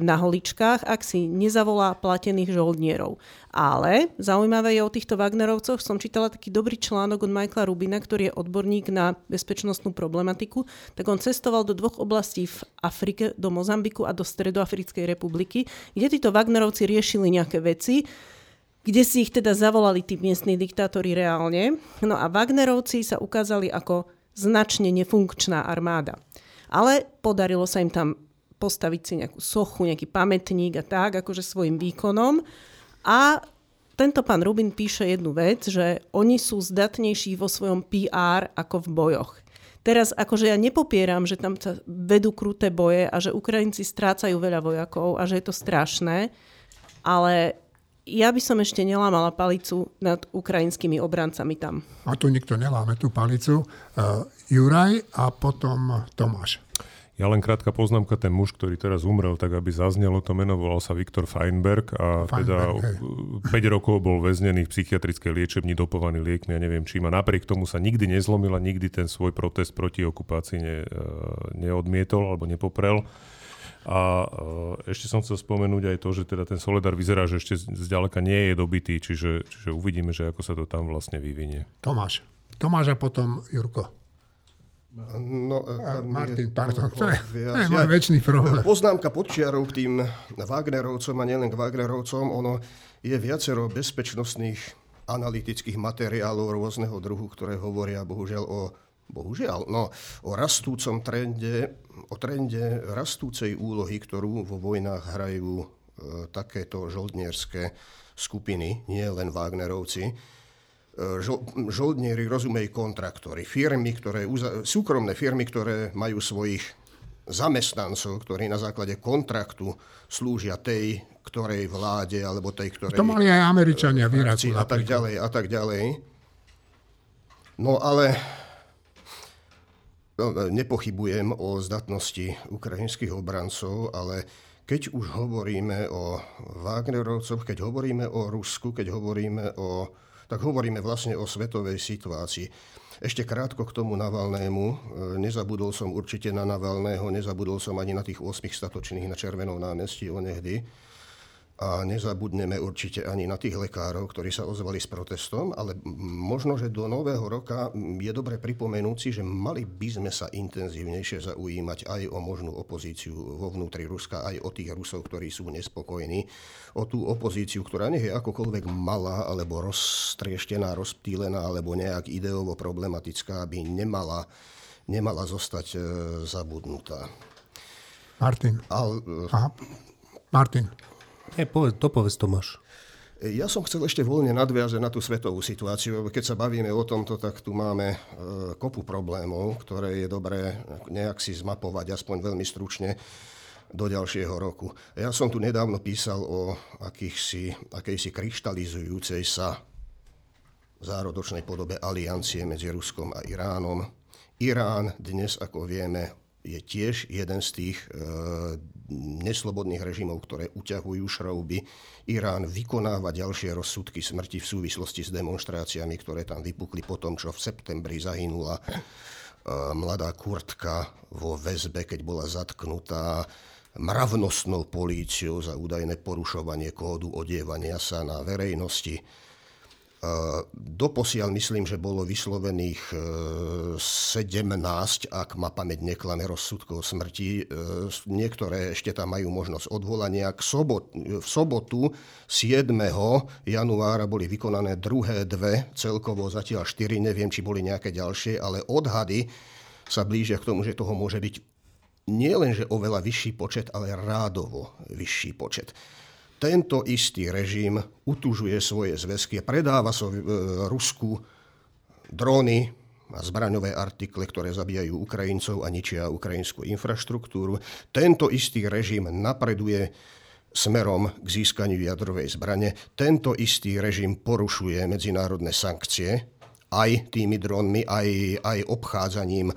na holičkách, ak si nezavolá platených žoldnierov. Ale zaujímavé je o týchto Wagnerovcoch, som čítala taký dobrý článok od Michaela Rubina, ktorý je odborník na bezpečnostnú problematiku, tak on cestoval do dvoch oblastí v Afrike, do Mozambiku a do Stredoafrickej republiky, kde títo Wagnerovci riešili nejaké veci, kde si ich teda zavolali tí miestni diktátori reálne. No a Wagnerovci sa ukázali ako značne nefunkčná armáda. Ale podarilo sa im tam postaviť si nejakú sochu, nejaký pamätník a tak, akože svojim výkonom. A tento pán Rubin píše jednu vec, že oni sú zdatnejší vo svojom PR ako v bojoch. Teraz akože ja nepopieram, že tam sa vedú kruté boje a že Ukrajinci strácajú veľa vojakov a že je to strašné, ale ja by som ešte nelámala palicu nad ukrajinskými obrancami tam. A tu nikto neláme tú palicu. Uh, Juraj a potom Tomáš. Ja len krátka poznámka, ten muž, ktorý teraz umrel, tak aby zaznelo to meno, volal sa Viktor Feinberg a Feinberg, teda hej. 5 rokov bol väznený v psychiatrickej liečebni, dopovaný liekmi a neviem čím. A napriek tomu sa nikdy nezlomil a nikdy ten svoj protest proti okupácii ne, e, neodmietol alebo nepoprel. A e, ešte som chcel spomenúť aj to, že teda ten Soledar vyzerá, že ešte zďaleka nie je dobitý, čiže, čiže uvidíme, že ako sa to tam vlastne vyvinie. Tomáš. Tomáš a potom Jurko. No, Martin, pardon, to je, to je môj väčší problém. Poznámka podčiarov k tým Wagnerovcom a nielen k Wagnerovcom, ono je viacero bezpečnostných analytických materiálov rôzneho druhu, ktoré hovoria bohužiaľ o bohužiaľ, no, o rastúcom trende, o trende rastúcej úlohy, ktorú vo vojnách hrajú e, takéto žoldnierské skupiny, nie len Wagnerovci žoldnieri, rozumej kontraktory, firmy, ktoré, súkromné firmy, ktoré majú svojich zamestnancov, ktorí na základe kontraktu slúžia tej, ktorej vláde, alebo tej, ktorej... To mali aj Američania v Iraku. A tak ďalej, a tak ďalej. No ale no, nepochybujem o zdatnosti ukrajinských obrancov, ale keď už hovoríme o Wagnerovcoch, keď hovoríme o Rusku, keď hovoríme o tak hovoríme vlastne o svetovej situácii. Ešte krátko k tomu Navalnému. E, nezabudol som určite na Navalného, nezabudol som ani na tých 8 statočných na Červenom námestí onehdy. A nezabudneme určite ani na tých lekárov, ktorí sa ozvali s protestom, ale možno, že do nového roka je dobre pripomenúť si, že mali by sme sa intenzívnejšie zaujímať aj o možnú opozíciu vo vnútri Ruska, aj o tých Rusov, ktorí sú nespokojní, o tú opozíciu, ktorá nie je akokoľvek malá, alebo roztrieštená, rozptýlená, alebo nejak ideovo problematická, aby nemala, nemala zostať e, zabudnutá. Martin. Al, Aha. Martin. Nie, povedz, to povedz Tomáš. Ja som chcel ešte voľne nadviazať na tú svetovú situáciu, lebo keď sa bavíme o tomto, tak tu máme e, kopu problémov, ktoré je dobré nejak si zmapovať, aspoň veľmi stručne, do ďalšieho roku. Ja som tu nedávno písal o akýchsi, akejsi kryštalizujúcej sa zárodočnej podobe aliancie medzi Ruskom a Iránom. Irán dnes, ako vieme, je tiež jeden z tých e, neslobodných režimov, ktoré uťahujú šrouby. Irán vykonáva ďalšie rozsudky smrti v súvislosti s demonstráciami, ktoré tam vypukli po tom, čo v septembri zahynula e, mladá kurtka vo väzbe, keď bola zatknutá mravnostnou políciou za údajné porušovanie kódu odievania sa na verejnosti. Doposiaľ myslím, že bolo vyslovených 17, e, ak ma pamäť neklame, rozsudkov smrti. E, niektoré ešte tam majú možnosť odvolania. K sobot, v sobotu 7. januára boli vykonané druhé dve, celkovo zatiaľ 4, neviem, či boli nejaké ďalšie, ale odhady sa blížia k tomu, že toho môže byť nie len, oveľa vyšší počet, ale rádovo vyšší počet tento istý režim utužuje svoje zväzky a predáva so, e, Rusku dróny a zbraňové artikle, ktoré zabíjajú Ukrajincov a ničia ukrajinskú infraštruktúru. Tento istý režim napreduje smerom k získaniu jadrovej zbrane. Tento istý režim porušuje medzinárodné sankcie aj tými dronmi, aj, aj obchádzaním e,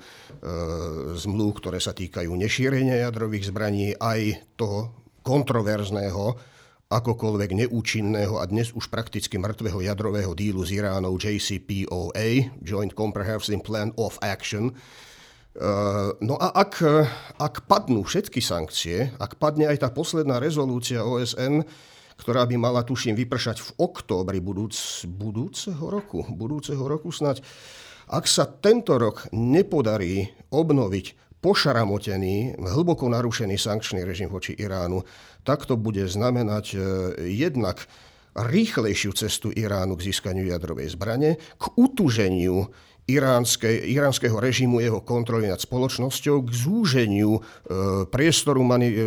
zmluv, ktoré sa týkajú nešírenia jadrových zbraní, aj toho kontroverzného akokoľvek neúčinného a dnes už prakticky mŕtvého jadrového dílu s Iránou JCPOA, Joint Comprehensive Plan of Action. Uh, no a ak, ak padnú všetky sankcie, ak padne aj tá posledná rezolúcia OSN, ktorá by mala, tuším, vypršať v októbri budúc, budúceho roku, budúceho roku snať, ak sa tento rok nepodarí obnoviť pošaramotený, hlboko narušený sankčný režim voči Iránu, tak to bude znamenať e, jednak rýchlejšiu cestu Iránu k získaniu jadrovej zbrane, k utuženiu iránskeho režimu, jeho kontroly nad spoločnosťou, k zúženiu e, priestoru mani, e,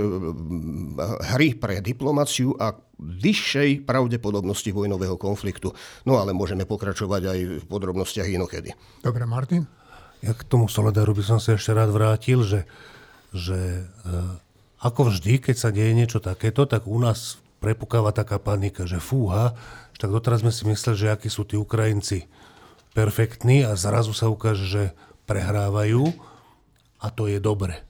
hry pre diplomáciu a vyššej pravdepodobnosti vojnového konfliktu. No ale môžeme pokračovať aj v podrobnostiach inokedy. Dobre, Martin? Ja k tomu Soledaru by som sa ešte rád vrátil, že, že e, ako vždy, keď sa deje niečo takéto, tak u nás prepukáva taká panika, že fúha, že tak doteraz sme si mysleli, že akí sú tí Ukrajinci perfektní a zrazu sa ukáže, že prehrávajú a to je dobre.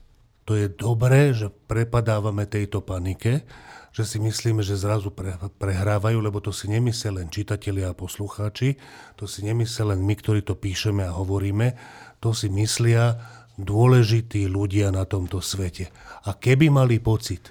To je dobré, že prepadávame tejto panike, že si myslíme, že zrazu pre, prehrávajú, lebo to si nemyslia len čitatelia a poslucháči, to si nemyslia len my, ktorí to píšeme a hovoríme, to si myslia dôležití ľudia na tomto svete. A keby mali pocit,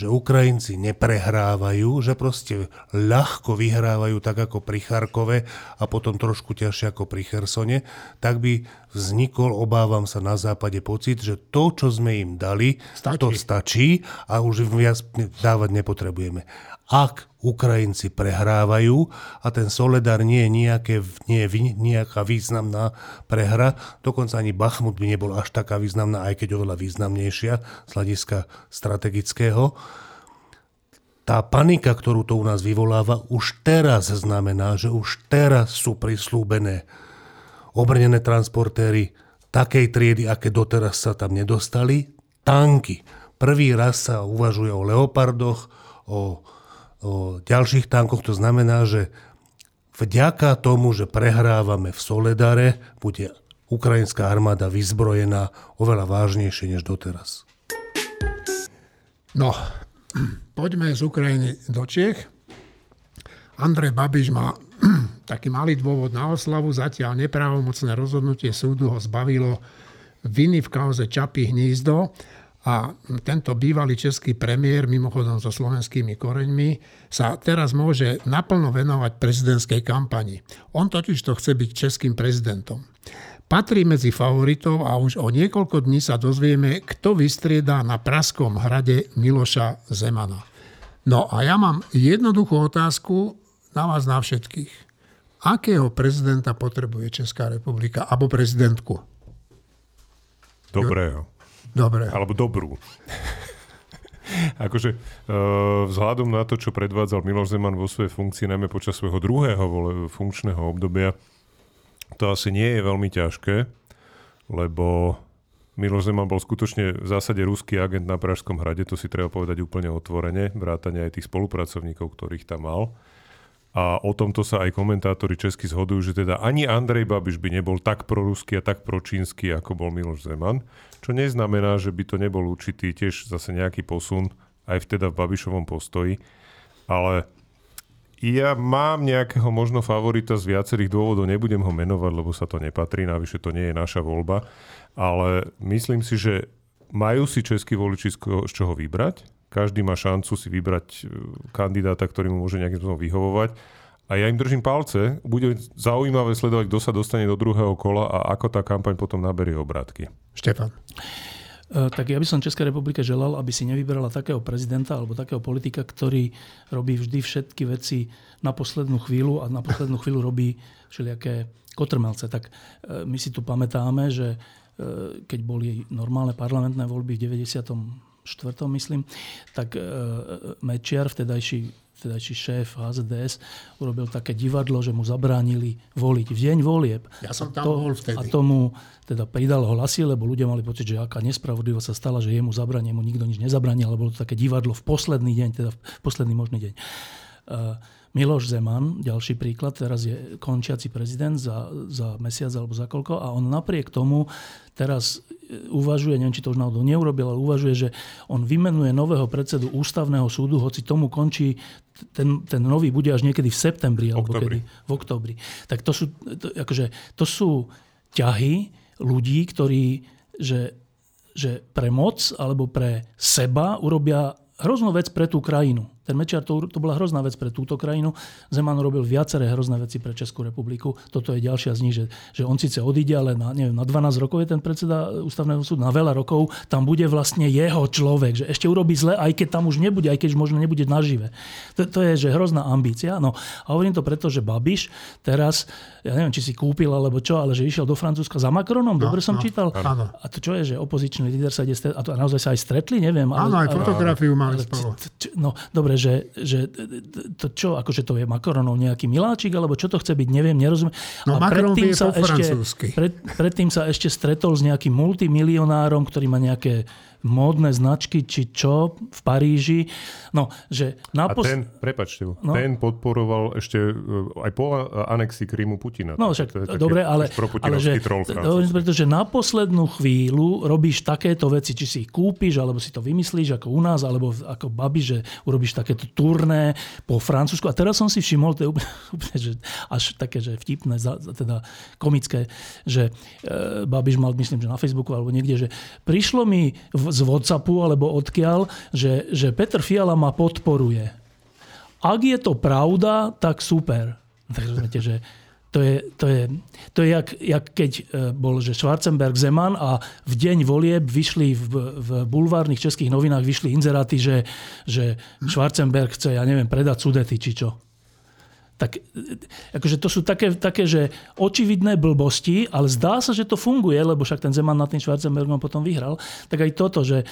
že Ukrajinci neprehrávajú, že proste ľahko vyhrávajú tak ako pri Charkove a potom trošku ťažšie ako pri Chersone, tak by vznikol, obávam sa na západe pocit, že to, čo sme im dali, stačí. to stačí a už viac dávať nepotrebujeme. Ak Ukrajinci prehrávajú a ten Soledar nie je, nejaké, nie je nejaká významná prehra, dokonca ani Bachmut by nebol až taká významná, aj keď oveľa významnejšia z hľadiska strategického. Tá panika, ktorú to u nás vyvoláva, už teraz znamená, že už teraz sú prislúbené obrnené transportéry takej triedy, aké doteraz sa tam nedostali, tanky. Prvý raz sa uvažuje o Leopardoch, o o ďalších tankoch. To znamená, že vďaka tomu, že prehrávame v Soledare, bude ukrajinská armáda vyzbrojená oveľa vážnejšie než doteraz. No, poďme z Ukrajiny do Čiech. Andrej Babiš má taký malý dôvod na oslavu. Zatiaľ nepravomocné rozhodnutie súdu ho zbavilo viny v kauze Čapy hnízdo a tento bývalý český premiér, mimochodom so slovenskými koreňmi, sa teraz môže naplno venovať prezidentskej kampani. On totiž to chce byť českým prezidentom. Patrí medzi favoritov a už o niekoľko dní sa dozvieme, kto vystriedá na Praskom hrade Miloša Zemana. No a ja mám jednoduchú otázku na vás na všetkých. Akého prezidenta potrebuje Česká republika alebo prezidentku? Dobrého. Dobre. Alebo dobrú. akože vzhľadom na to, čo predvádzal Miloš Zeman vo svojej funkcii, najmä počas svojho druhého funkčného obdobia, to asi nie je veľmi ťažké, lebo Miloš Zeman bol skutočne v zásade ruský agent na Pražskom hrade, to si treba povedať úplne otvorene, vrátane aj tých spolupracovníkov, ktorých tam mal. A o tomto sa aj komentátori česky zhodujú, že teda ani Andrej Babiš by nebol tak proruský a tak pročínsky, ako bol Miloš Zeman. Čo neznamená, že by to nebol určitý tiež zase nejaký posun aj vteda v Babišovom postoji. Ale ja mám nejakého možno favorita z viacerých dôvodov, nebudem ho menovať, lebo sa to nepatrí, navyše to nie je naša voľba, ale myslím si, že majú si českí voliči z čoho vybrať každý má šancu si vybrať e, kandidáta, ktorý mu môže nejakým spôsobom vyhovovať. A ja im držím palce. Bude zaujímavé sledovať, kto sa dostane do druhého kola a ako tá kampaň potom naberie obrátky. Štefan. E, tak ja by som Českej republike želal, aby si nevyberala takého prezidenta alebo takého politika, ktorý robí vždy všetky veci na poslednú chvíľu a na poslednú chvíľu robí všelijaké kotrmelce. Tak e, my si tu pamätáme, že keď boli normálne parlamentné voľby v 90 štvrtom, myslím, tak e, Mečiar, vtedajší, vtedajší šéf HZDS, urobil také divadlo, že mu zabránili voliť v deň volieb. Ja som tam to, bol vtedy. A tomu teda pridal hlasy, lebo ľudia mali pocit, že aká nespravodlivosť sa stala, že jemu zabranie, mu nikto nič nezabranil, ale bolo to také divadlo v posledný deň, teda v posledný možný deň. Uh, Miloš Zeman, ďalší príklad, teraz je končiaci prezident za, za mesiac alebo za koľko a on napriek tomu teraz e, uvažuje, neviem, či to už náhodou neurobil, ale uvažuje, že on vymenuje nového predsedu ústavného súdu, hoci tomu končí, ten, ten nový bude až niekedy v septembri alebo oktobri. kedy, v oktobri. Tak to sú, to, akože, to sú ťahy ľudí, ktorí, že, že pre moc alebo pre seba urobia hroznú vec pre tú krajinu. Ten Mečiar, to, to bola hrozná vec pre túto krajinu. Zeman robil viaceré hrozné veci pre Českú republiku. Toto je ďalšia z nich, že, že on síce odíde, ale na, neviem, na 12 rokov je ten predseda ústavného súdu, na veľa rokov tam bude vlastne jeho človek, že ešte urobí zle, aj keď tam už nebude, aj keď už možno nebude nažive. To, to je že hrozná ambícia. No, a hovorím to preto, že Babiš teraz, ja neviem, či si kúpil alebo čo, ale že išiel do Francúzska za Macronom, no, dobre som no, čítal. Áno. A to čo je, že opozičný líder sa ide, a, to, naozaj sa aj stretli, neviem. Áno, ale, aj fotografiu mali spolu. No, dobre, že, že to čo, akože to je Macronov nejaký miláčik, alebo čo to chce byť, neviem, nerozumiem. No a Macron predtým sa ešte, pred, predtým sa ešte stretol s nejakým multimilionárom, ktorý má nejaké módne značky, či čo v Paríži. No, že napos... A ten, prepačte, no. ten podporoval ešte e, aj po anexii Krímu Putina. No však, dobre, ale, ale že, pretože na poslednú chvíľu robíš takéto veci, či si ich kúpiš, alebo si to vymyslíš ako u nás, alebo ako babi, že urobíš takéto turné po Francúzsku. A teraz som si všimol, to je úplne, úplne že až také, že vtipné, teda komické, že e, Babiš mal, myslím, že na Facebooku alebo niekde, že prišlo mi v z Whatsappu alebo odkiaľ, že, že Petr Fiala ma podporuje. Ak je to pravda, tak super. Tak rozumiete, že to je, to je, to je jak, jak keď e, bol že Schwarzenberg Zeman a v deň volieb vyšli v, v bulvárnych českých novinách vyšli inzeráty, že, že Schwarzenberg chce, ja neviem, predať sudety či čo tak akože to sú také, také, že očividné blbosti, ale zdá sa, že to funguje, lebo však ten Zeman nad tým Schwarzenbergom potom vyhral. Tak aj toto, že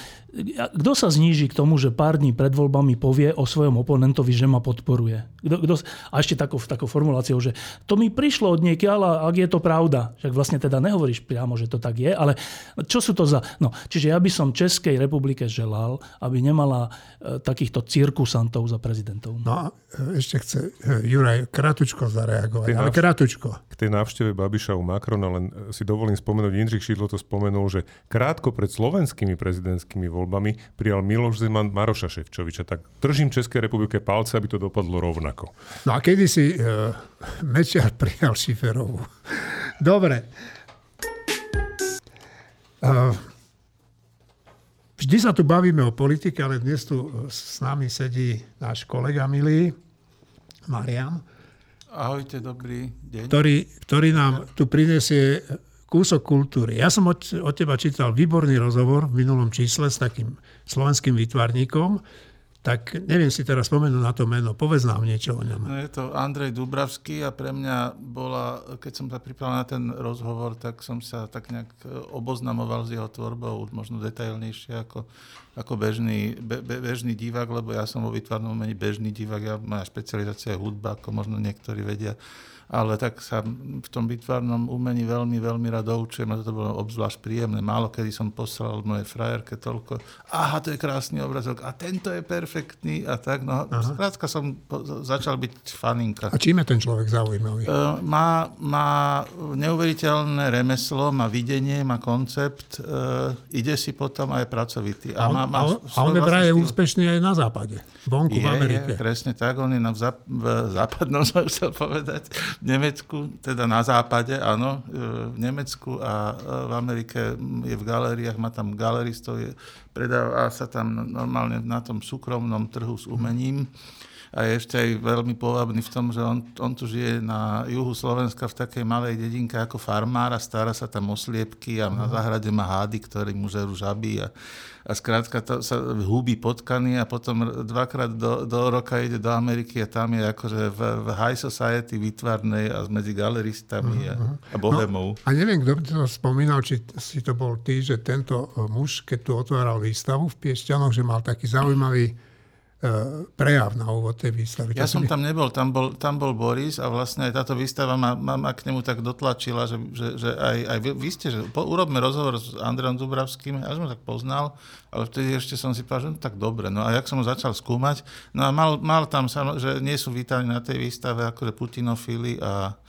kto sa zníži k tomu, že pár dní pred voľbami povie o svojom oponentovi, že ma podporuje. Kto, kto, a ešte takou, takou formuláciou, že to mi prišlo od niekiaľ a ak je to pravda. Však vlastne teda nehovoríš priamo, že to tak je, ale čo sú to za... No, čiže ja by som Českej republike želal, aby nemala e, takýchto cirkusantov za prezidentov. No a e, ešte chce e, Kratučko zareagovať, ale kratučko. K tej návšteve Babiša u Macrona len si dovolím spomenúť, Jindřich Šidlo to spomenul, že krátko pred slovenskými prezidentskými voľbami prijal Miloš Zeman Maroša Ševčoviča. Tak držím Českej republike palce, aby to dopadlo rovnako. No a kedy si uh, Mečiar prijal Šiferovú? Dobre. Uh, Vždy sa tu bavíme o politike, ale dnes tu s nami sedí náš kolega milý, Marian. Ahojte, dobrý deň. Ktorý, ktorý nám tu prinesie kúsok kultúry. Ja som od, od teba čítal výborný rozhovor v minulom čísle s takým slovenským výtvarníkom, tak neviem si teraz spomenúť na to meno. Povedz nám niečo o ňom. No je to Andrej Dubravský a pre mňa bola, keď som sa pripravil na ten rozhovor, tak som sa tak nejak e, oboznamoval s jeho tvorbou, možno detailnejšie ako, ako bežný, be, bežný divák, lebo ja som vo výtvarnom umení bežný divák, ja, moja špecializácia je hudba, ako možno niektorí vedia ale tak sa v tom výtvarnom umení veľmi, veľmi rád doučujem a to bolo obzvlášť príjemné. Málo kedy som poslal mojej frajerke toľko, aha, to je krásny obrazok a tento je perfektný a tak. No, skrátka som po, začal byť faninka. A čím je ten človek zaujímavý? Uh, má, má neuveriteľné remeslo, má videnie, má koncept, uh, ide si potom aj pracovitý. A, má, má a on je úspešný aj na západe, vonku je, v Amerike. Je, presne tak, on je na, v, v západnom, som chcel povedať, v Nemecku, teda na západe, áno, e, v Nemecku a e, v Amerike je v galériách, má tam galeristov, je, predáva sa tam normálne na tom súkromnom trhu s umením. A je ešte aj veľmi povabný v tom, že on, on tu žije na juhu Slovenska v takej malej dedinke ako farmár a stará sa tam o sliepky a na záhrade má hády, ktoré mu žerú žaby a, a skrátka to sa húbi potkany a potom dvakrát do, do roka ide do Ameriky a tam je akože v, v high society vytvarnej a medzi galeristami a, a bohemou. No, a neviem, kto by to spomínal, či si to bol ty, že tento muž, keď tu otváral výstavu v Piešťanoch, že mal taký zaujímavý prejav na úvod tej výstavy. Ja som tam nebol, tam bol, tam bol Boris a vlastne aj táto výstava ma, ma, ma k nemu tak dotlačila, že, že, že aj, aj vy, vy ste, že po, urobme rozhovor s Andreom Dubravským, ja som ho tak poznal, ale vtedy ešte som si povedal, že no tak dobre. No a jak som ho začal skúmať, no a mal, mal tam, že nie sú vítaní na tej výstave akože putinofily a,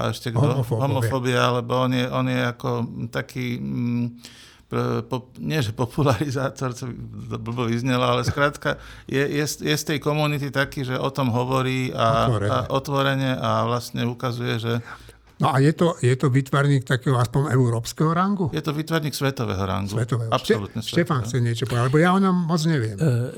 a ešte kto? Homofóbia, lebo on je, on je ako taký... Mm, po, nie že popularizátor, co by blbo vyznelo, ale skrátka je, je, je z tej komunity taký, že o tom hovorí a otvorene. a, otvorene a vlastne ukazuje, že No a je to, je to vytvarník takého aspoň európskeho rangu? Je to vytvarník svetového rangu. Svetového. Absolutne Šte, Štefán chce niečo povedať, lebo ja o ňom moc neviem. Uh,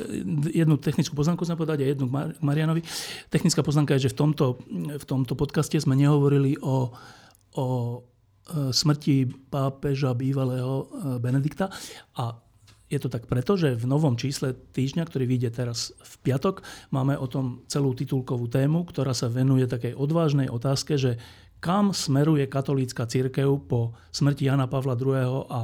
jednu technickú poznámku som povedať a jednu k Marianovi. Technická poznámka je, že v tomto, v tomto podcaste sme nehovorili o, o smrti pápeža bývalého e, Benedikta. A je to tak preto, že v novom čísle týždňa, ktorý vyjde teraz v piatok, máme o tom celú titulkovú tému, ktorá sa venuje takej odvážnej otázke, že kam smeruje katolícka církev po smrti Jana Pavla II. a,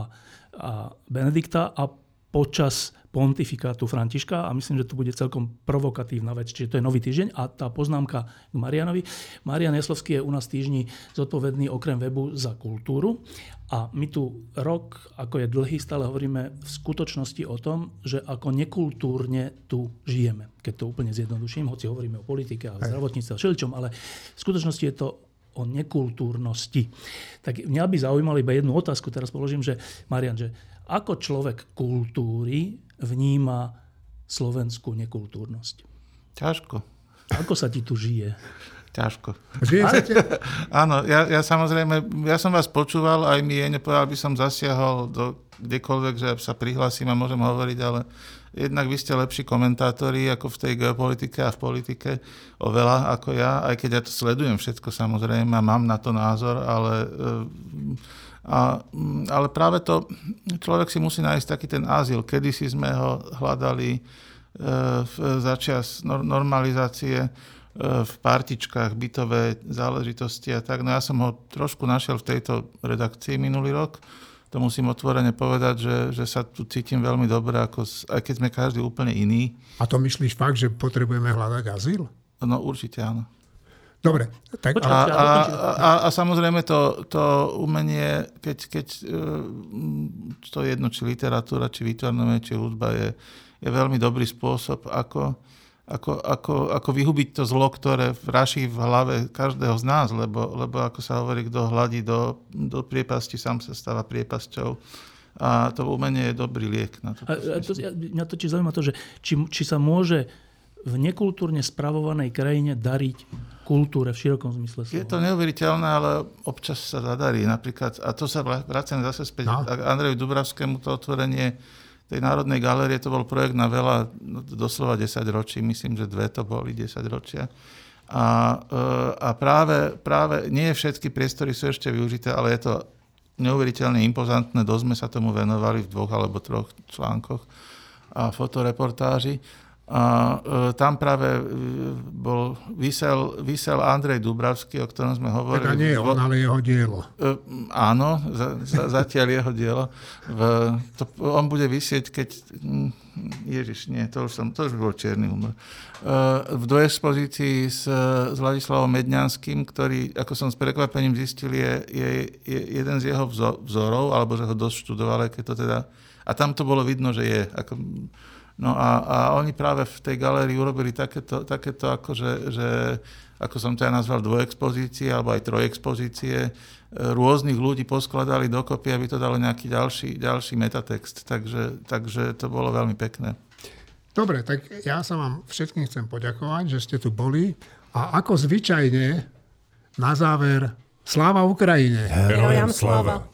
a Benedikta a počas pontifikátu Františka a myslím, že to bude celkom provokatívna vec, čiže to je nový týždeň a tá poznámka k Marianovi. Marian Jeslovský je u nás týždni zodpovedný okrem webu za kultúru a my tu rok, ako je dlhý, stále hovoríme v skutočnosti o tom, že ako nekultúrne tu žijeme. Keď to úplne zjednoduším, hoci hovoríme o politike a zdravotníctve a všeličom, ale v skutočnosti je to o nekultúrnosti. Tak mňa by zaujímalo iba jednu otázku, teraz položím, že Marian, že ako človek kultúry vníma slovenskú nekultúrnosť? Ťažko. Ako sa ti tu žije? Ťažko. Áno, ja, ja samozrejme, ja som vás počúval, aj mi je nepovedal, by som zasiahol do kdekoľvek, že sa prihlasím a môžem hovoriť, ale jednak vy ste lepší komentátori ako v tej geopolitike a v politike oveľa ako ja, aj keď ja to sledujem všetko samozrejme a mám na to názor, ale a, mm, ale práve to, človek si musí nájsť taký ten azyl. Kedy si sme ho hľadali e, začias normalizácie e, v partičkách, bytové záležitosti a tak. No ja som ho trošku našiel v tejto redakcii minulý rok. To musím otvorene povedať, že, že sa tu cítim veľmi dobre, ako, aj keď sme každý úplne iný. A to myslíš fakt, že potrebujeme hľadať azyl? No určite áno. Dobre. Tak, a, a, a, a samozrejme to, to umenie, keď, keď e, to je jedno, či literatúra, či výtvarné, či hudba je, je veľmi dobrý spôsob, ako, ako, ako, ako vyhubiť to zlo, ktoré vraší v hlave každého z nás, lebo, lebo ako sa hovorí, kto hladí do, do priepasti, sám sa stáva priepasťou. A to umenie je dobrý liek na to. A, a to mňa to či zaujíma to, že či, či sa môže v nekultúrne spravovanej krajine dariť kultúre v širokom zmysle slova. Je to neuveriteľné, ale občas sa zadarí. Napríklad, a to sa vraciam zase späť no. Andreju Dubravskému, to otvorenie tej Národnej galérie to bol projekt na veľa, no, doslova 10 ročí, myslím, že dve to boli 10 ročia. A, a práve, práve nie všetky priestory sú ešte využité, ale je to neuveriteľne impozantné. Dosť sme sa tomu venovali v dvoch alebo troch článkoch a fotoreportáži. A e, tam práve e, bol, vysel, vysel Andrej Dubravský, o ktorom sme hovorili. Teda nie je on, ale jeho dielo. E, áno, za, za, zatiaľ jeho dielo. V, to, on bude vysieť, keď... Ježiš, nie, to už, som, to už bol čierny humor. V do expozícii s, s Vladislavom Medňanským, ktorý, ako som s prekvapením zistil, je, je, je jeden z jeho vzorov, alebo že ho dosť študoval, keď to teda... A tam to bolo vidno, že je. Ako, No a, a oni práve v tej galérii urobili takéto, takéto akože, že, ako som to ja nazval, dvojexpozície alebo aj trojexpozície. E, rôznych ľudí poskladali dokopy, aby to dalo nejaký ďalší, ďalší metatext. Takže, takže to bolo veľmi pekné. Dobre, tak ja sa vám všetkým chcem poďakovať, že ste tu boli. A ako zvyčajne, na záver, sláva Ukrajine. Herojem sláva.